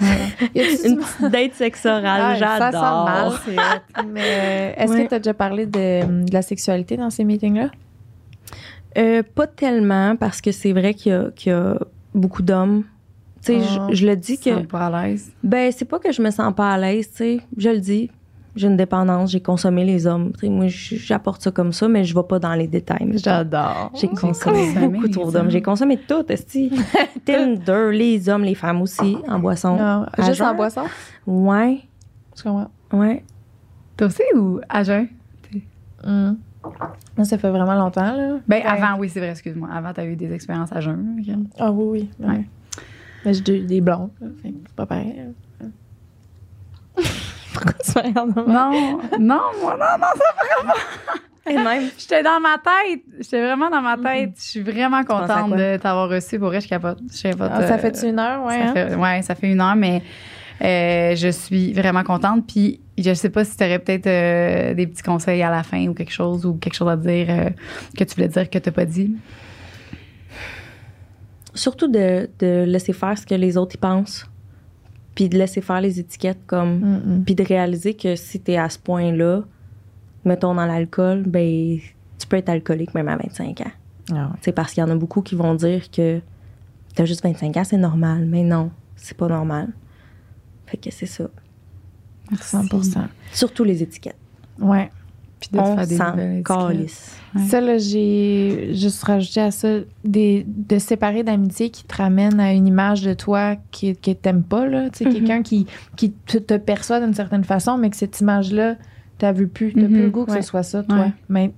*laughs* Une petite date sexe orale, Ouais, Ça sent mal, j'adore. c'est hot. Mais euh, est-ce Ouais. que tu as déjà parlé de, de la sexualité dans ces meetings-là? Euh, pas tellement, parce que c'est vrai qu'il y, a- qu'il y a beaucoup d'hommes. Tu sais, Ah. je, je le dis Tu te que. sens pas à l'aise. Ben, c'est pas que je me sens pas à l'aise, tu sais. Je le dis. J'ai une dépendance, j'ai consommé les hommes. Moi, j'apporte ça comme ça, mais je vais pas dans les détails. J'adore. J'ai consommé consommé beaucoup trop hommes. d'hommes. J'ai consommé tout, esti. *laughs* Tinder, les hommes, les femmes aussi, en boisson. Non, À juste en boisson? Ouais, Tu comprends? ouais. Toi aussi ou à jeun? Moi, ça fait vraiment longtemps, là. Ben, Ouais. avant, oui, c'est vrai, excuse-moi. Avant, tu as eu des expériences à jeun. Ah oui, oui. Ouais. Ouais. Mais j'ai des, des blondes, c'est pas pareil. Pourquoi tu me regardes de même? Non, non, moi, non, non. Et même? J'étais dans ma tête. J'étais vraiment dans ma tête. Je suis vraiment contente de t'avoir reçu. Pour vrai, je capote. Je capote, Ah, ça euh, fait une heure, ouais? ça hein? fait, ouais, ça fait une heure, mais euh, je suis vraiment contente. Puis je sais pas si tu aurais peut-être euh, des petits conseils à la fin ou quelque chose ou quelque chose à dire euh, que tu voulais dire que tu pas dit. Surtout de, de laisser faire ce que les autres y pensent. Puis de laisser faire les étiquettes comme. Puis de réaliser que si t'es à ce point-là, mettons dans l'alcool, ben tu peux être alcoolique même à 25 ans. Ah ouais. C'est parce qu'il y en a beaucoup qui vont dire que t'as juste 25 ans, c'est normal. Mais non, c'est pas normal. Fait que c'est ça. 100% Surtout les étiquettes. Ouais. Puis de On faire des Ouais. Ça, là, j'ai juste rajouté à ça des, de séparer d'amitié qui te ramène à une image de toi qui, que t'aimes pas, là. Tu sais, quelqu'un qui, qui te, te perçoit d'une certaine façon, mais que cette image-là, t'as vu plus. T'as plus le goût que Ouais. ce soit ça, toi. Ouais. Mais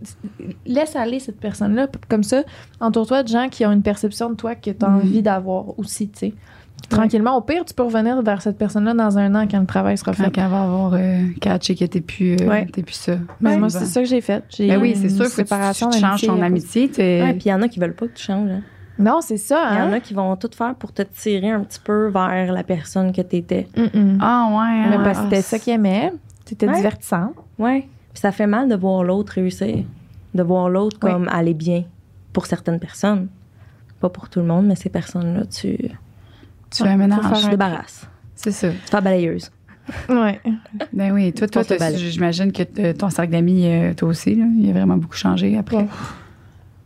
laisse aller cette personne-là. Comme ça, entoure-toi de gens qui ont une perception de toi que t'as Mhm. envie d'avoir aussi, tu sais. Tranquillement, au pire, tu peux revenir vers cette personne-là dans un an quand le travail sera Quand fait. elle va avoir euh, catché que t'es plus, euh, Ouais. t'es plus ça. Mais Ouais. moi, c'est ça que j'ai fait. J'ai Ben oui, eu c'est une sûr, faut que tu, séparation tu changes ton amitié. Ouais, puis il y en a qui veulent pas que tu changes. hein. Non, c'est ça, Il y en hein? a qui vont tout faire pour te tirer un petit peu vers la personne que t'étais. Mm-mm. Ah ouais. Mais hein. parce que c'était ça qu'il aimait. C'était Ouais. divertissant. Ouais. Puis ça fait mal de voir l'autre réussir. De voir l'autre Ouais. comme aller bien pour certaines personnes. Pas pour tout le monde, mais ces personnes-là, tu, tu Tu fais un ménage. un- débarrasses. C'est ça. Tu fais la balayeuse. Ouais. Ben oui, toi, toi, j'imagine que ton cercle d'amis, euh, toi aussi, là, il a vraiment beaucoup changé après.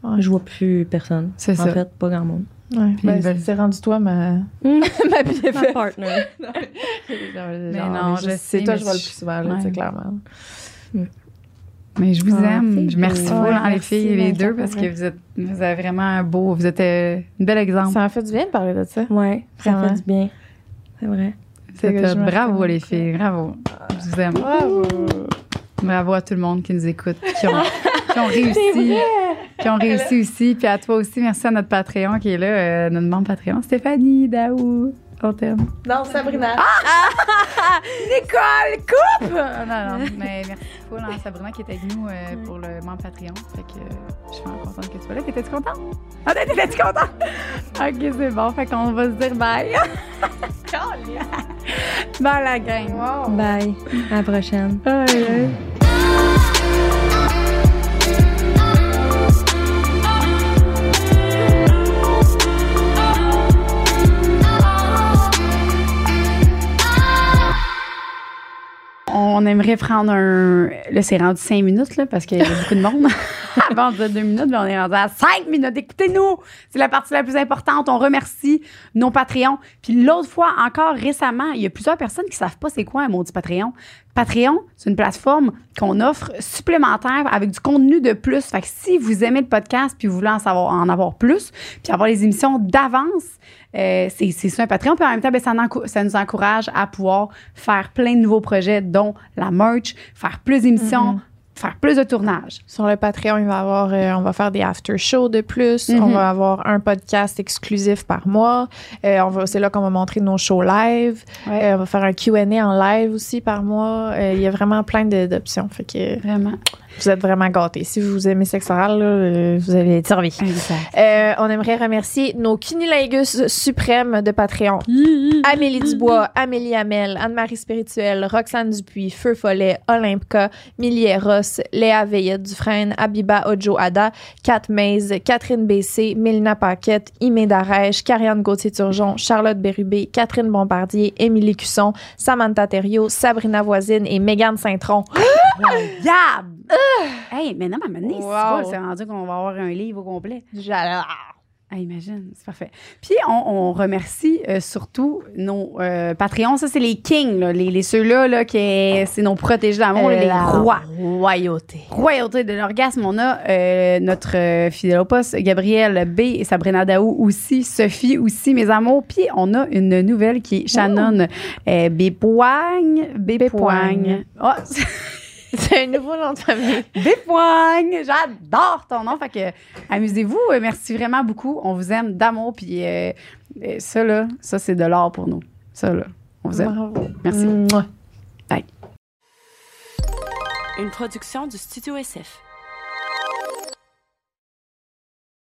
Ouais. Je vois plus personne. C'est en ça. fait, pas grand monde. Ouais. Ben, veulent- c'est rendu toi ma, Mm. *laughs* ma BFF. Ma partner. *laughs* mais non, je sais, C'est toi mais que je vois le je- plus souvent, là, ouais. tu sais, clairement. Mais je vous Ah, aime. Merci beau. beaucoup, Ouais, les filles et les deux, parce que vous êtes, vous avez vraiment un beau, vous êtes euh, un bel exemple. Ça m'a fait du bien de parler de ça. Ouais, ça Vraiment. fait du bien. C'est vrai. C'est Bravo, les filles. Bravo. Je vous aime. Bravo. Bravo à tout le monde qui nous écoute, qui ont, qui ont *laughs* réussi. Qui ont réussi aussi. Puis à toi aussi, merci à notre Patreon qui est là, euh, notre membre Patreon, Stéphanie Daou. On t'aime. Non, Sabrina. *laughs* Nicole, coupe! non, non, mais merci beaucoup, hein, Sabrina qui est avec nous euh, pour le membre Patreon. Fait que euh, je suis vraiment contente que tu sois là. T'étais-tu contente? Ah, t'étais-tu contente? *laughs* ok, c'est bon. Fait qu'on va se dire bye. *laughs* bye la gang. Wow. Bye. À la prochaine. Aïe, aïe. On aimerait prendre un. Là, c'est rendu cinq minutes, là, parce qu'il y a beaucoup de monde. *laughs* Avant, on disait deux minutes, mais on est rendu à cinq minutes. Écoutez-nous! C'est la partie la plus importante. On remercie nos Patreons. Puis l'autre fois, encore récemment, il y a plusieurs personnes qui savent pas c'est quoi un maudit Patreon. Patreon, c'est une plateforme qu'on offre supplémentaire avec du contenu de plus. Fait que si vous aimez le podcast puis vous voulez en savoir en avoir plus, puis avoir les émissions d'avance, euh, c'est c'est ça un Patreon. Puis en même temps, ben, ça, nous encourage à pouvoir faire plein de nouveaux projets, dont la merch, faire plus d'émissions, faire plus de tournages. Sur le Patreon, il va avoir, euh, on va faire des after shows de plus. Mhm. On va avoir un podcast exclusif par mois. Euh, on va, c'est là qu'on va montrer nos shows live. Ouais. Euh, on va faire un Q&A en live aussi par mois. Il y a vraiment plein de- d'options. Fait que Vraiment. Vous êtes vraiment gâtés. Si vous aimez sexe oral, là, euh, vous allez être. Euh, on aimerait remercier nos cunilingus suprêmes de Patreon. Amélie Dubois, Amélie Hamel, Anne-Marie Spirituelle, Roxane Dupuis, Feu Follet, Olympka, Millie Ross, Léa Veillette Dufresne, Abiba Ojo Ada, Kat Maze, Catherine Bessé, Mélina Paquette, Imé Darèche, Carianne Gauthier-Turgeon, Charlotte Bérubé, Catherine Bombardier, Émilie Cusson, Samantha Thériault, Sabrina Voisine et Mégane Saint-Tron. *gasps* *gasps* Yab! Hey, mais non, mais maintenant, c'est Wow. c'est rendu qu'on va avoir un livre au complet. J'adore. Ah, imagine, c'est parfait. Puis, on, on remercie euh, surtout nos euh, Patreons. Ça, c'est les kings, là, les, les ceux-là, là, qui est- c'est nos protégés d'amour, les rois. Royauté. Royauté de l'orgasme, on a euh, notre fidèle au poste, Gabrielle B et Sabrina Daou aussi, Sophie aussi, mes amours. Puis on a une nouvelle qui est Shannon Bépoigne. Bépoigne. Ah, *laughs* *laughs* C'est un nouveau nom de famille. Bépoigne! J'adore ton nom. Fait que amusez-vous. Euh, Merci vraiment beaucoup. On vous aime d'amour. Puis euh, euh, ça, là, ça, c'est de l'or pour nous. Ça, là, on vous aime. Bravo. Merci. Mouah. Une production du Studio SF.